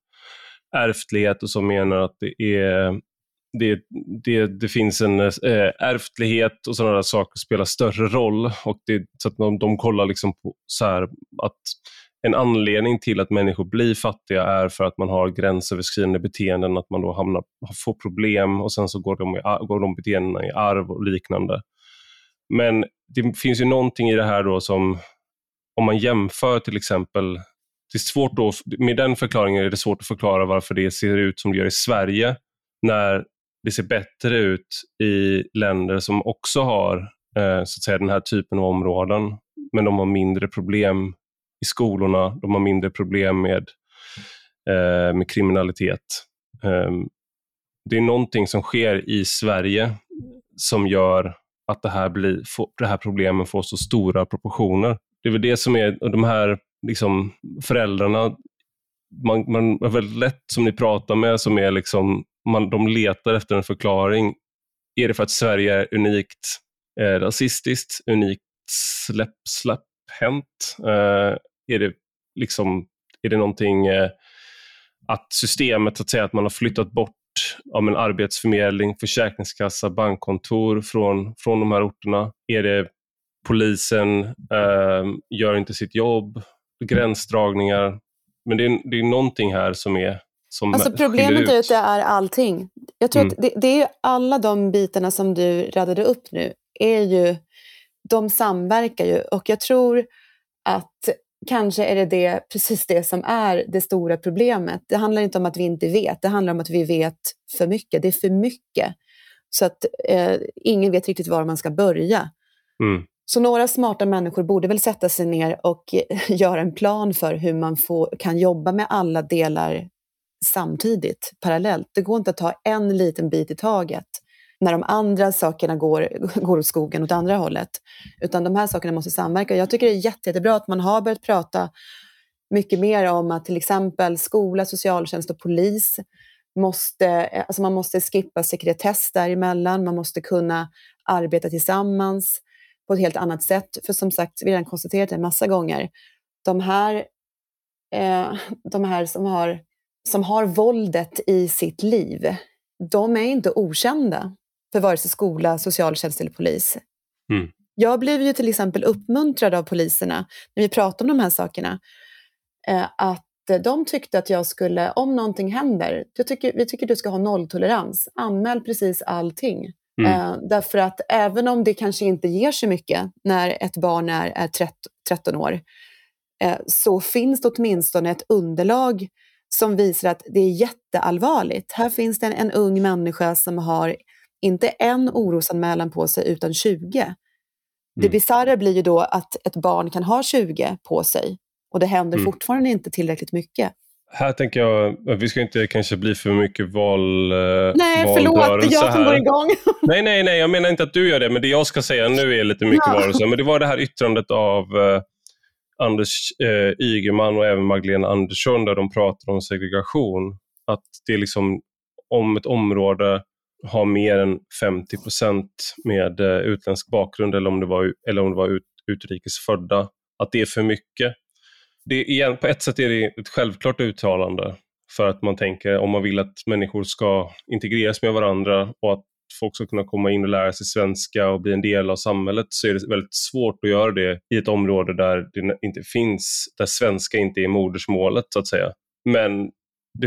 ärftlighet och som menar att det är det, det, det finns en eh, ärftlighet och sådana där saker spelar större roll. Och det, så att de, de kollar liksom på så här att en anledning till att människor blir fattiga är för att man har gränsöverskridande beteenden, att man då hamnar, får problem och sen så går de, i, går de beteendena i arv och liknande. Men det finns ju någonting i det här då som, om man jämför till exempel, det är svårt då, med den förklaringen är det svårt att förklara varför det ser ut som det gör i Sverige, när det ser bättre ut i länder som också har eh, så att säga, den här typen av områden, men de har mindre problem i skolorna, de har mindre problem med, eh, med kriminalitet. Eh, det är någonting som sker i Sverige som gör att det här, blir, få, det här problemen får så stora proportioner. Det är väl det som är, och de här liksom, föräldrarna, man, man är väldigt lätt som ni pratar med, som är liksom, man, de letar efter en förklaring. Är det för att Sverige är unikt eh, rasistiskt, unikt släpp, släpphänt? Eh, är det liksom, är det någonting eh, att systemet, att säga, att man har flyttat bort ja, men arbetsförmedling, försäkringskassa, bankkontor från, från de här orterna? Är det polisen eh, gör inte sitt jobb, gränsdragningar? Men det är, det är någonting här som är som Alltså problemet ut. är att det är allting. Jag tror Mm. att det, det är alla de bitarna som du radade upp nu, är ju, de samverkar ju. Och jag tror att kanske är det, det precis det som är det stora problemet. Det handlar inte om att vi inte vet, det handlar om att vi vet för mycket. Det är för mycket. Så att eh, ingen vet riktigt var man ska börja. Mm. Så några smarta människor borde väl sätta sig ner och göra en plan för hur man får, kan jobba med alla delar samtidigt, parallellt. Det går inte att ta en liten bit i taget. när de andra sakerna går, går åt skogen åt andra hållet. Utan de här sakerna måste samverka. Jag tycker det är jätte, jättebra att man har börjat prata mycket mer om att till exempel skola, socialtjänst och polis måste, alltså man måste skippa sekretess däremellan, man måste kunna arbeta tillsammans på ett helt annat sätt. För som sagt, vi har redan konstaterat det en massa gånger, de här, eh, de här som, har, som har våldet i sitt liv, de är inte okända för vare sig skola, socialtjänst eller polis. Mm. Jag blev ju till exempel uppmuntrad av poliserna när vi pratade om de här sakerna. Eh, att de tyckte att jag skulle, om någonting händer, jag tycker, vi tycker du ska ha nolltolerans. Anmäl precis allting. Mm. Eh, därför att även om det kanske inte ger så mycket när ett barn är, är 13, 13 år, eh, så finns det åtminstone ett underlag som visar att det är jätteallvarligt. Här finns det en, en ung människa som har inte en orosanmälan på sig utan 20. Mm. Det bisarra blir ju då att ett barn kan ha 20 på sig och det händer mm. fortfarande inte tillräckligt mycket. Här tänker jag, vi ska inte kanske bli för mycket val Nej, förlåt, det är jag som går igång. nej, nej, nej, jag menar inte att du gör det, men det jag ska säga nu är lite mycket ja. valrörelse. Men det var det här yttrandet av eh, Anders eh, Ygeman och även Magdalena Andersson där de pratar om segregation. Att det är liksom om ett område har mer än 50 procent med eh, utländsk bakgrund eller om det var, eller om det var ut, utrikesfödda, att det är för mycket. Det är, på ett sätt är det ett självklart uttalande för att man tänker om man vill att människor ska integreras med varandra och att folk ska kunna komma in och lära sig svenska och bli en del av samhället så är det väldigt svårt att göra det i ett område där det inte finns, där svenska inte är modersmålet så att säga. Men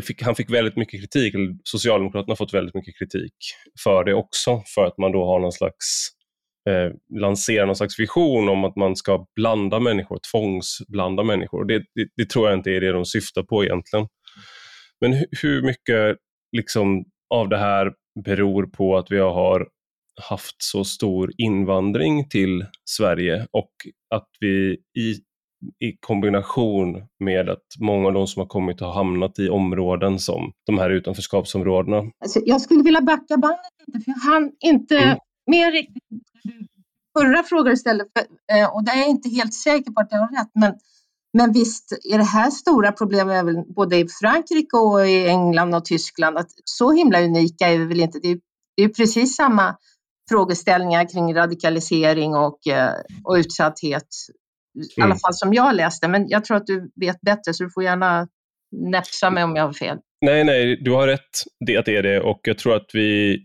fick, han fick väldigt mycket kritik, eller Socialdemokraterna har fått väldigt mycket kritik för det också, för att man då har någon slags eh, lanserar någon slags vision om att man ska blanda människor, tvångsblanda människor. Det, det, det tror jag inte är det de syftar på egentligen. Men hur, hur mycket liksom, av det här beror på att vi har haft så stor invandring till Sverige och att vi i, i kombination med att många av de som har kommit har hamnat i områden som de här utanförskapsområdena. Alltså, jag skulle vilja backa bandet lite, för jag hann inte mm. mer riktigt förra frågan istället, eh, och där är jag inte helt säker på att jag har rätt, men men visst är det här stora problem även både i Frankrike och i England och Tyskland. Att så himla unika är vi väl inte. Det är, det är precis samma frågeställningar kring radikalisering och, eh, och utsatthet. I alla mm. fall som jag läste, men jag tror att du vet bättre så du får gärna näpsa mig om jag har fel. Nej, nej, du har rätt det, att det är det och jag tror att vi,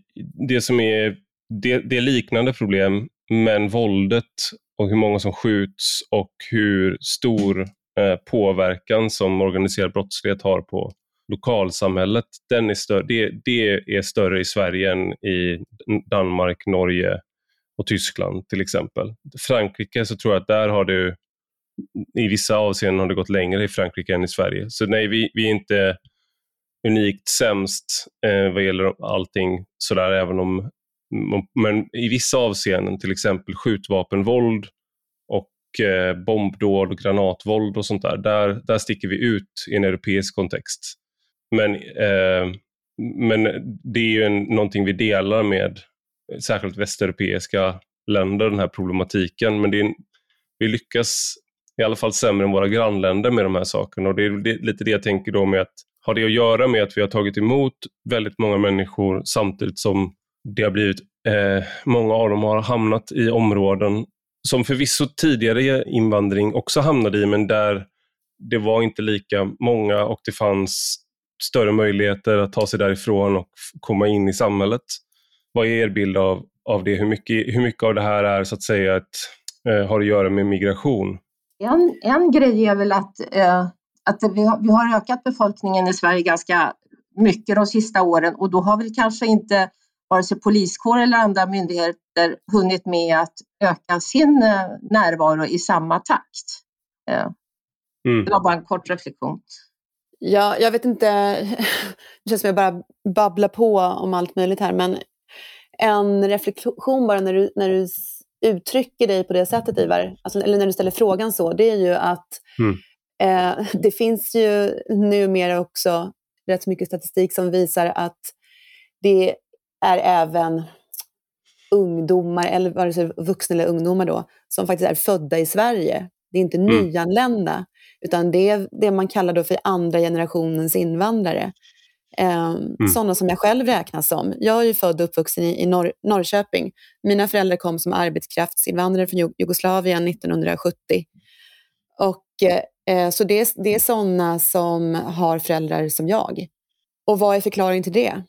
det som är, det, det är liknande problem, men våldet och hur många som skjuts och hur stor Eh, påverkan som organiserad brottslighet har på lokalsamhället, den är större, det, det är större i Sverige än i Danmark, Norge och Tyskland till exempel. Frankrike så tror jag att där har det i vissa avseenden har det gått längre i Frankrike än i Sverige. Så nej, vi, vi är inte unikt sämst eh, vad gäller allting sådär, även om men i vissa avseenden, till exempel skjutvapenvåld eh, bombdåd och granatvåld och sånt där, där, där sticker vi ut i en europeisk kontext. Men, eh, men det är ju en, någonting vi delar med särskilt västeuropeiska länder, den här problematiken. Men det är, vi lyckas i alla fall sämre än våra grannländer med de här sakerna. Och det är, det är lite det jag tänker då med att har det att göra med att vi har tagit emot väldigt många människor samtidigt som det har blivit, eh, många av dem har hamnat i områden som förvisso tidigare invandring också hamnade i, men där det var inte lika många och det fanns större möjligheter att ta sig därifrån och komma in i samhället. Vad är er bild av, av det? Hur mycket, hur mycket av det här är så att säga ett, eh, har att göra med migration? En, en grej är väl att, eh, att vi, har, vi har ökat befolkningen i Sverige ganska mycket de sista åren och då har väl kanske inte vare sig poliskår eller andra myndigheter hunnit med att öka sin eh, närvaro i samma takt. Mm. Det var bara en kort reflektion. Ja, jag vet inte, det känns som jag bara babblar på om allt möjligt här, men en reflektion bara när du, när du uttrycker dig på det sättet Ivar, alltså, eller när du ställer frågan så, det är ju att mm. eh, det finns ju numera också rätt mycket statistik som visar att det är även ungdomar, eller vare sig vuxna eller ungdomar då, som faktiskt är födda i Sverige. Det är inte Mm. nyanlända, utan det är det man kallar då för andra generationens invandrare. Eh, Sådana som jag själv räknas som. Jag är ju född och uppvuxen i, i Norr, Norrköping. Mina föräldrar kom som arbetskraftsinvandrare från Ju- Jugoslavien 1970. Och, eh, så det, är- det är sådana som har föräldrar som jag. Och vad är förklaringen till det?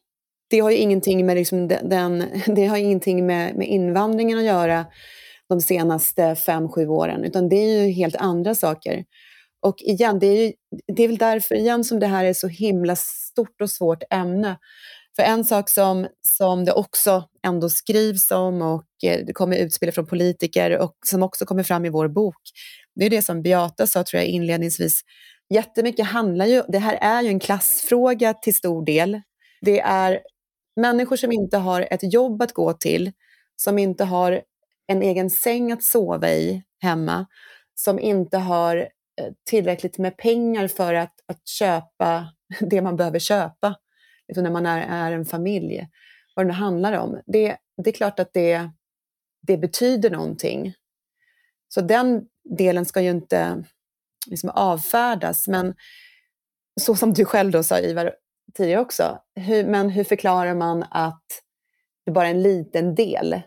Det har ju ingenting med, liksom den- det har ingenting med, med invandringen att göra de senaste fem, sju åren, utan det är ju helt andra saker. Och igen, det är, ju, det är väl därför igen som det här är så himla stort och svårt ämne. För en sak som, som det också ändå skrivs om och eh, det kommer utspel från politiker och som också kommer fram i vår bok, det är det som Beata sa tror jag inledningsvis. Jättemycket handlar ju, det här är ju en klassfråga till stor del. Det är människor som inte har ett jobb att gå till, som inte har en egen säng att sova i hemma, som inte har eh, tillräckligt med pengar för att, att köpa det man behöver köpa liksom när man är, är en familj, vad det nu handlar om. Det, det är klart att det, det betyder någonting. Så den delen ska ju inte liksom avfärdas, men så som du själv då sa Ivar tidigare också, hur, men hur förklarar man att det bara är en liten del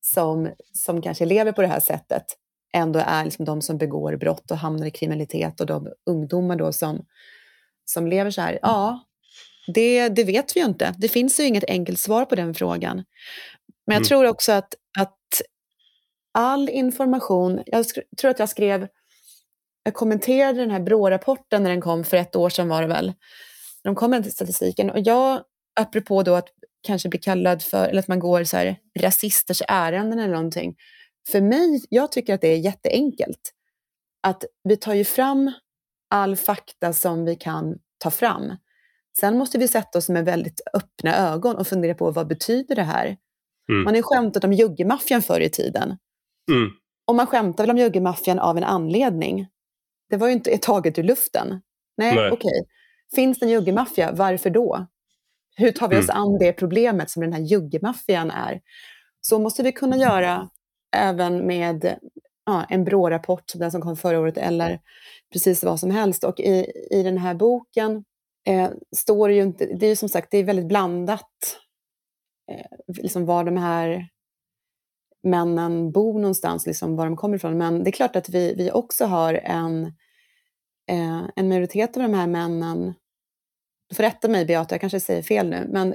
som, som kanske lever på det här sättet ändå är liksom de som begår brott och hamnar i kriminalitet och de ungdomar då som, som lever så här. Ja, det, det vet vi ju inte. Det finns ju inget enkelt svar på den frågan. Men jag Mm. tror också att, att all information, jag tror att jag skrev, jag kommenterade den här Brå-rapporten när den kom för ett år sedan var det väl. De kom med statistiken och jag, apropå då att kanske bli kallad för, eller att man går så här rasisters ärenden eller någonting. För mig, jag tycker att det är jätteenkelt. Att vi tar ju fram all fakta som vi kan ta fram. Sen måste vi sätta oss med väldigt öppna ögon och fundera på vad betyder det här? Mm. Man har ju skämtat om juggemaffian förr i tiden. Mm. Och man skämtar väl om juggemaffian av en anledning. Det var ju inte taget ur luften. Nej, okej. Finns det en juggemafia, varför då? Hur tar vi oss an det problemet som den här juggemaffian är? Så måste vi kunna göra även med ja, en Brå-rapport, den som kom förra året, eller precis vad som helst. Och i, i den här boken eh, står det ju inte, det är ju som sagt det är väldigt blandat, eh, liksom var de här männen bor någonstans, liksom var de kommer ifrån. Men det är klart att vi, vi också har en, eh, en majoritet av de här männen, du får rätta mig Beata, jag kanske säger fel nu, men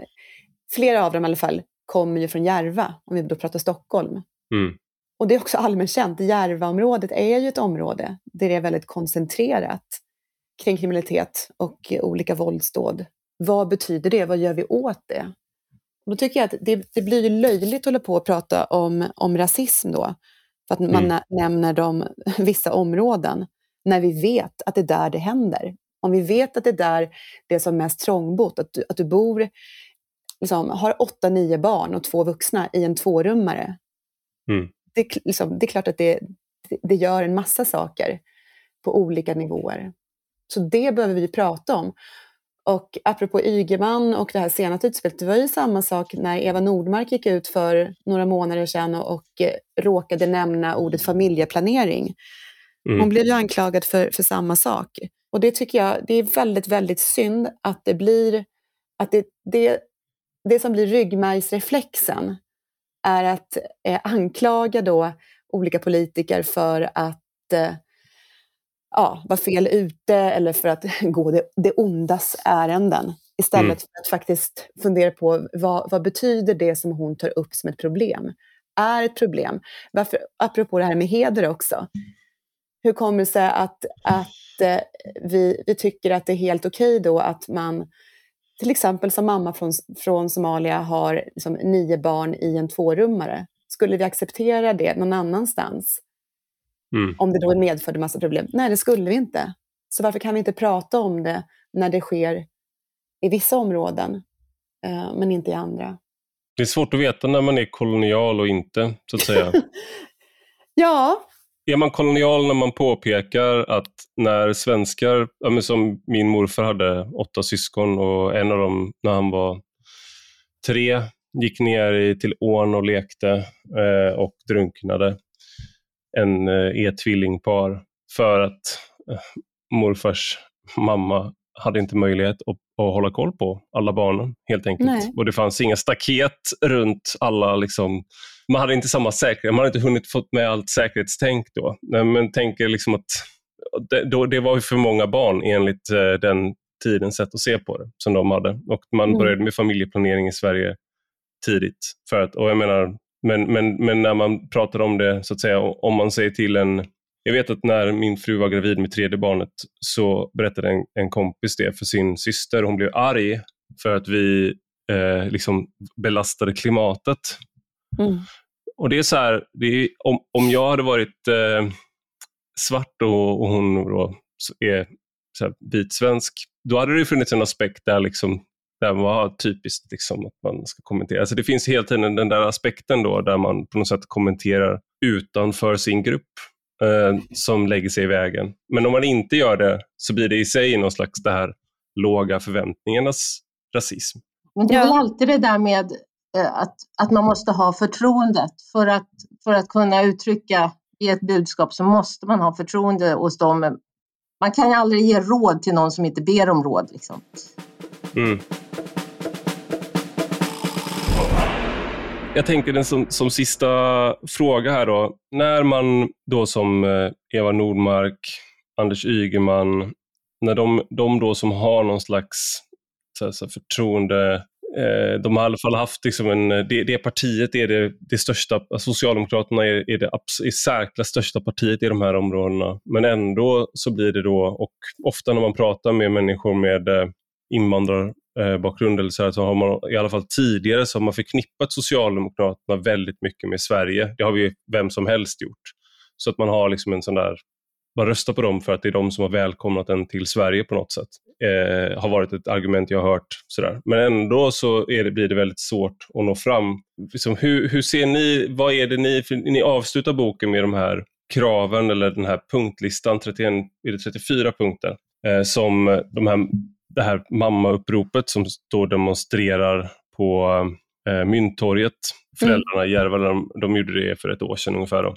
flera av dem i alla fall kommer ju från Järva, om vi då pratar Stockholm. Mm. Och det är också allmänt känt, Järvaområdet är ju ett område där det är väldigt koncentrerat kring kriminalitet och olika våldsdåd. Vad betyder det? Vad gör vi åt det? Och då tycker jag att det, det blir ju löjligt att hålla på och prata om, om rasism då, för att man Mm. nä- nämner de, vissa områden, när vi vet att det är där det händer. Om vi vet att det är där det är som mest trångbott, att du, att du bor, liksom, har åtta, nio barn och två vuxna i en tvårummare. Mm. Det, liksom, det är klart att det, det, det gör en massa saker på olika nivåer. Så det behöver vi prata om. Och apropå Ygeman och det här senaste utspelet, det var ju samma sak när Eva Nordmark gick ut för några månader sedan och, och eh, råkade nämna ordet familjeplanering. Hon Mm. blev ju anklagad för, för samma sak. Och det tycker jag, det är väldigt, väldigt synd att det blir, att det, det, det som blir ryggmärgsreflexen är att eh, anklaga då olika politiker för att eh, ja, vara fel ute eller för att gå det, det ondas ärenden. Istället Mm. för att faktiskt fundera på vad, vad betyder det som hon tar upp som ett problem? Är ett problem. Varför, apropå det här med heder också. Hur kommer det sig att, att eh, vi, vi tycker att det är helt okej då att man till exempel som mamma från, från Somalia har liksom nio barn i en tvårummare. Skulle vi acceptera det någon annanstans? Mm. Om det då medförde massa problem? Nej, det skulle vi inte. Så varför kan vi inte prata om det när det sker i vissa områden, eh, men inte i andra? Det är svårt att veta när man är kolonial och inte, så att säga. Ja, Är man kolonial när man påpekar att när svenskar, ja, som min morfar hade åtta syskon och en av dem när han var tre gick ner i, till ån och lekte eh, och drunknade en eh, e-tvillingpar för att eh, morfars mamma hade inte möjlighet att, att hålla koll på alla barnen helt enkelt. Nej. Och det fanns inga staket runt alla. Liksom, man hade inte samma säkerhet, man hade inte hunnit få med allt säkerhetstänk då. Men tänker liksom att det, det var för många barn enligt eh, den tidens sätt att se på det som de hade. Och man Mm. började med familjeplanering i Sverige tidigt. För att, och jag menar, men, men, men när man pratar om det, så att säga, om man säger till en jag vet att när min fru var gravid med tredje barnet så berättade en, en kompis det för sin syster. Hon blev arg för att vi eh, liksom belastade klimatet. Mm. Och det är så här, det är, om, om jag hade varit eh, svart och, och hon då är så här, vit svensk, då hade det funnits en aspekt där liksom där man var typiskt liksom, att man ska kommentera. Alltså det finns hela tiden den där aspekten då där man på något sätt kommenterar utanför sin grupp eh, som lägger sig i vägen. Men om man inte gör det så blir det i sig någon slags det här låga förväntningarnas rasism. Men det är väl alltid det där med Eh, att, att man måste ha förtroendet. För att, för att kunna uttrycka i ett budskap så måste man ha förtroende hos dem. Man kan ju aldrig ge råd till någon som inte ber om råd. Liksom. Mm. Jag tänker den som, som sista fråga här då. När man då som eh, Eva Nordmark, Anders Ygeman, när de, de då som har någon slags så här, så här, förtroende, Eh, de har i alla fall haft liksom en, eh, det, det partiet är det, det största, alltså Socialdemokraterna är, är det i särklass största partiet i de här områdena. Men ändå så blir det då, och ofta när man pratar med människor med eh, invandrarbakgrund eller så, här, så har man i alla fall tidigare så har man förknippat Socialdemokraterna väldigt mycket med Sverige. Det har vi vem som helst gjort. Så att man har liksom en sån där, man röstar på dem för att det är de som har välkomnat en till Sverige på något sätt. Eh, har varit ett argument jag har hört. Sådär. Men ändå så är det, blir det väldigt svårt att nå fram. Liksom, hur, hur ser ni, vad är det ni, för ni avslutar boken med de här kraven eller den här punktlistan, 31, är det 34 punkter, eh, som de här, det här mammauppropet som då demonstrerar på eh, Mynttorget. Föräldrarna i Järva, de, de gjorde det för ett år sedan ungefär. Då.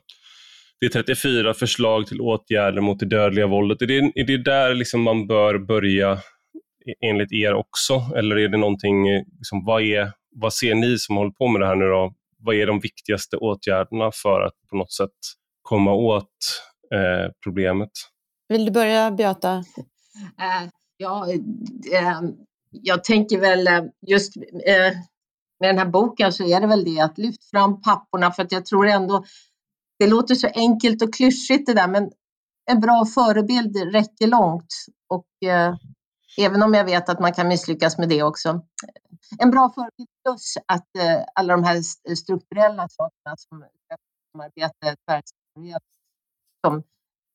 Det är 34 förslag till åtgärder mot det dödliga våldet. Är det, är det där liksom man bör börja e- enligt er också? Eller är det någonting, eh, liksom, vad, är, vad ser ni som håller på med det här nu då? Vad är de viktigaste åtgärderna för att på något sätt komma åt eh, problemet? Vill du börja Beata? Eh, ja, eh, jag tänker väl eh, just med den här boken så är det väl det att lyfta fram papporna för att jag tror ändå det låter så enkelt och klyschigt det där men en bra förebild räcker långt och eh, även om jag vet att man kan misslyckas med det också. En bra förebild plus att eh, alla de här strukturella sakerna som samarbete, tvärsamarbete, som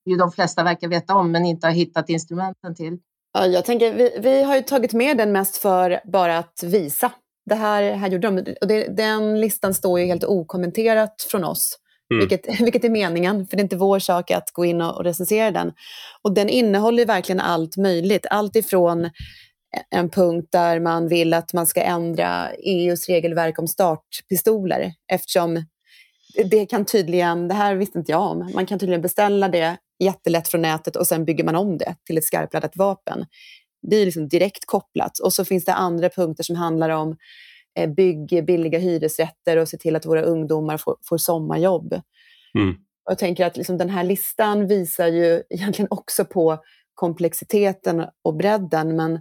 ju de flesta verkar veta om men inte har hittat instrumenten till. Ja, jag tänker, vi, vi har ju tagit med den mest för bara att visa. Det här, här gjorde de. Och det, den listan står ju helt okommenterat från oss. Mm. Vilket, vilket är meningen, för det är inte vår sak att gå in och, och recensera den. Och den innehåller verkligen allt möjligt. Allt ifrån en punkt där man vill att man ska ändra EUs regelverk om startpistoler eftersom det- kan tydligen, det här visste inte jag om, man kan tydligen beställa det jättelätt från nätet och sen bygger man om det till ett skarpladdat vapen. Det är liksom direkt kopplat. Och så finns det andra punkter som handlar om bygg billiga hyresrätter och se till att våra ungdomar får, får sommarjobb. Mm. Jag tänker att liksom den här listan visar ju egentligen också på komplexiteten och bredden, men,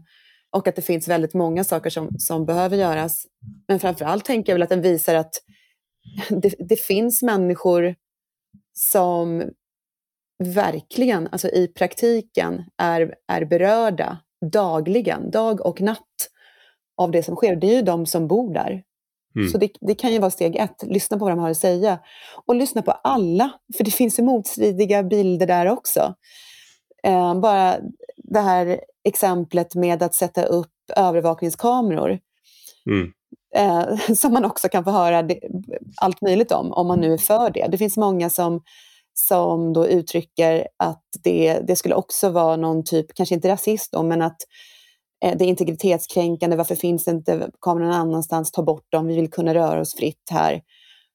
och att det finns väldigt många saker som, som behöver göras. Men framför allt tänker jag väl att den visar att det, det finns människor som verkligen, alltså i praktiken, är, är berörda dagligen, dag och natt, av det som sker. Det är ju de som bor där. Mm. Så det, det kan ju vara steg ett, lyssna på vad de har att säga. Och lyssna på alla, för det finns ju motstridiga bilder där också. Eh, bara det här exemplet med att sätta upp övervakningskameror Mm. eh, som man också kan få höra det, allt möjligt om, om man nu är för det. Det finns många som, som då uttrycker att det, det skulle också vara någon typ, kanske inte rasist då, men att det är integritetskränkande, varför finns det inte kameror någon annanstans, ta bort dem, vi vill kunna röra oss fritt här.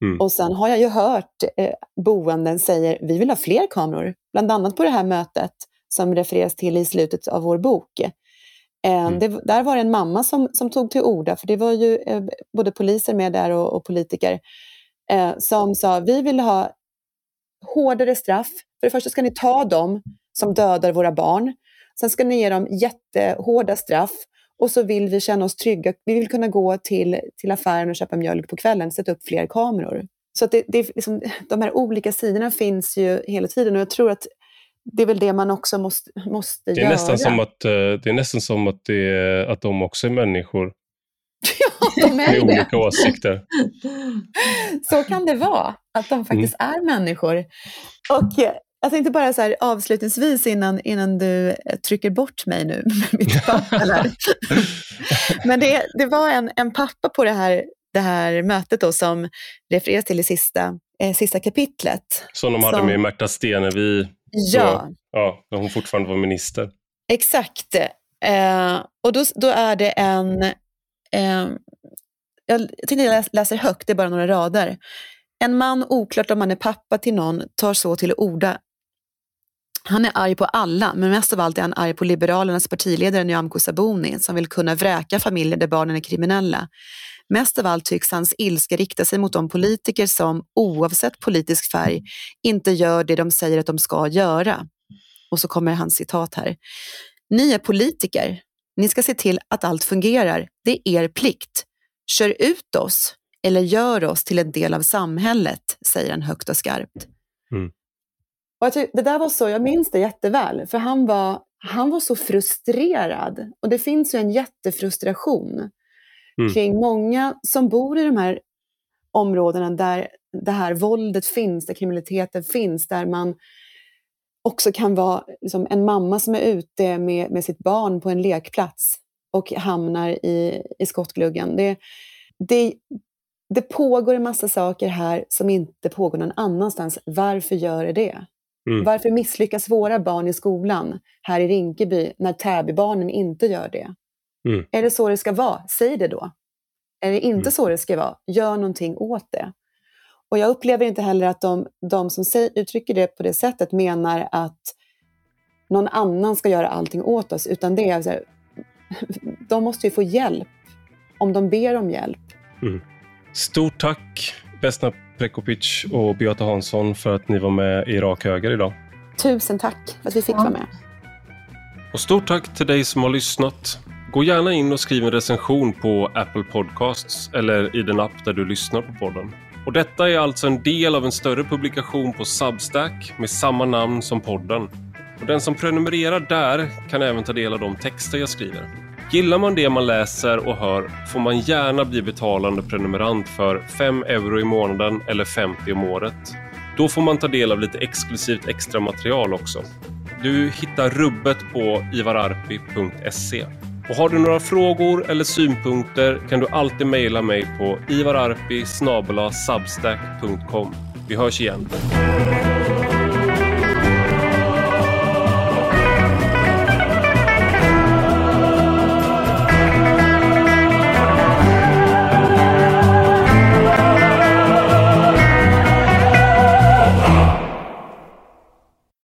Mm. Och sen har jag ju hört eh, boenden säger, vi vill ha fler kameror, bland annat på det här mötet som refereras till i slutet av vår bok. Eh, mm. Det, där var det en mamma som, som tog till orda, för det var ju eh, både poliser med där och, och politiker, eh, som sa vi vill ha hårdare straff. För det första ska ni ta dem som dödar våra barn. Sen ska ni ge dem jättehårda straff och så vill vi känna oss trygga. Vi vill kunna gå till, till affären och köpa mjölk på kvällen, sätta upp fler kameror. Så att det, det liksom, de här olika sidorna finns ju hela tiden och jag tror att det är väl det man också måste, måste det är göra. Nästan som att, eh, det är nästan som att, det, att de också är människor. ja, de är med olika åsikter. Så kan det vara, att de faktiskt mm. är människor. Och eh, jag tänkte bara så här, avslutningsvis innan, innan du eh, trycker bort mig nu med mitt papper. Men det, det var en, en pappa på det här, det här mötet då, som refereras till i sista, eh, sista kapitlet. Som de hade som, med Märta Stenevi Ja. ja, när hon fortfarande var minister. Exakt. Eh, och då, då är det en... Eh, jag tänkte jag läser högt, det är bara några rader. En man, oklart om han är pappa till någon, tar så till orda. Han är arg på alla, men mest av allt är han arg på Liberalernas partiledare Nyamko Sabuni som vill kunna vräka familjer där barnen är kriminella. Mest av allt tycks hans ilska rikta sig mot de politiker som, oavsett politisk färg, inte gör det de säger att de ska göra. Och så kommer hans citat här. Ni är politiker. Ni ska se till att allt fungerar. Det är er plikt. Kör ut oss eller gör oss till en del av samhället, säger han högt och skarpt. Mm. Och jag det där var så, jag minns det jätteväl, för han var, han var så frustrerad. Och det finns ju en jättefrustration mm. kring många som bor i de här områdena där det här våldet finns, där kriminaliteten finns, där man också kan vara liksom, en mamma som är ute med, med sitt barn på en lekplats och hamnar i, i skottgluggen. Det, det, det pågår en massa saker här som inte pågår någon annanstans. Varför gör det det? Mm. Varför misslyckas våra barn i skolan här i Rinkeby när Täbybarnen inte gör det? Mm. Är det så det ska vara? Säg det då. Är det inte mm. så det ska vara? Gör någonting åt det. Och jag upplever inte heller att de, de som säger, uttrycker det på det sättet menar att någon annan ska göra allting åt oss, utan det är så här, de måste ju få hjälp om de ber om hjälp. Mm. Stort tack Vesna Prekopic och Beata Hansson för att ni var med i Rak Höger idag. Tusen tack för att vi fick vara med. Och stort tack till dig som har lyssnat. Gå gärna in och skriv en recension på Apple Podcasts eller i den app där du lyssnar på podden. Och detta är alltså en del av en större publikation på Substack med samma namn som podden. Och den som prenumererar där kan även ta del av de texter jag skriver. Gillar man det man läser och hör får man gärna bli betalande prenumerant för 5 euro i månaden eller 50 om året. Då får man ta del av lite exklusivt extra material också. Du hittar rubbet på ivararpi.se. Och har du några frågor eller synpunkter kan du alltid mejla mig på ivararpi Vi hörs igen.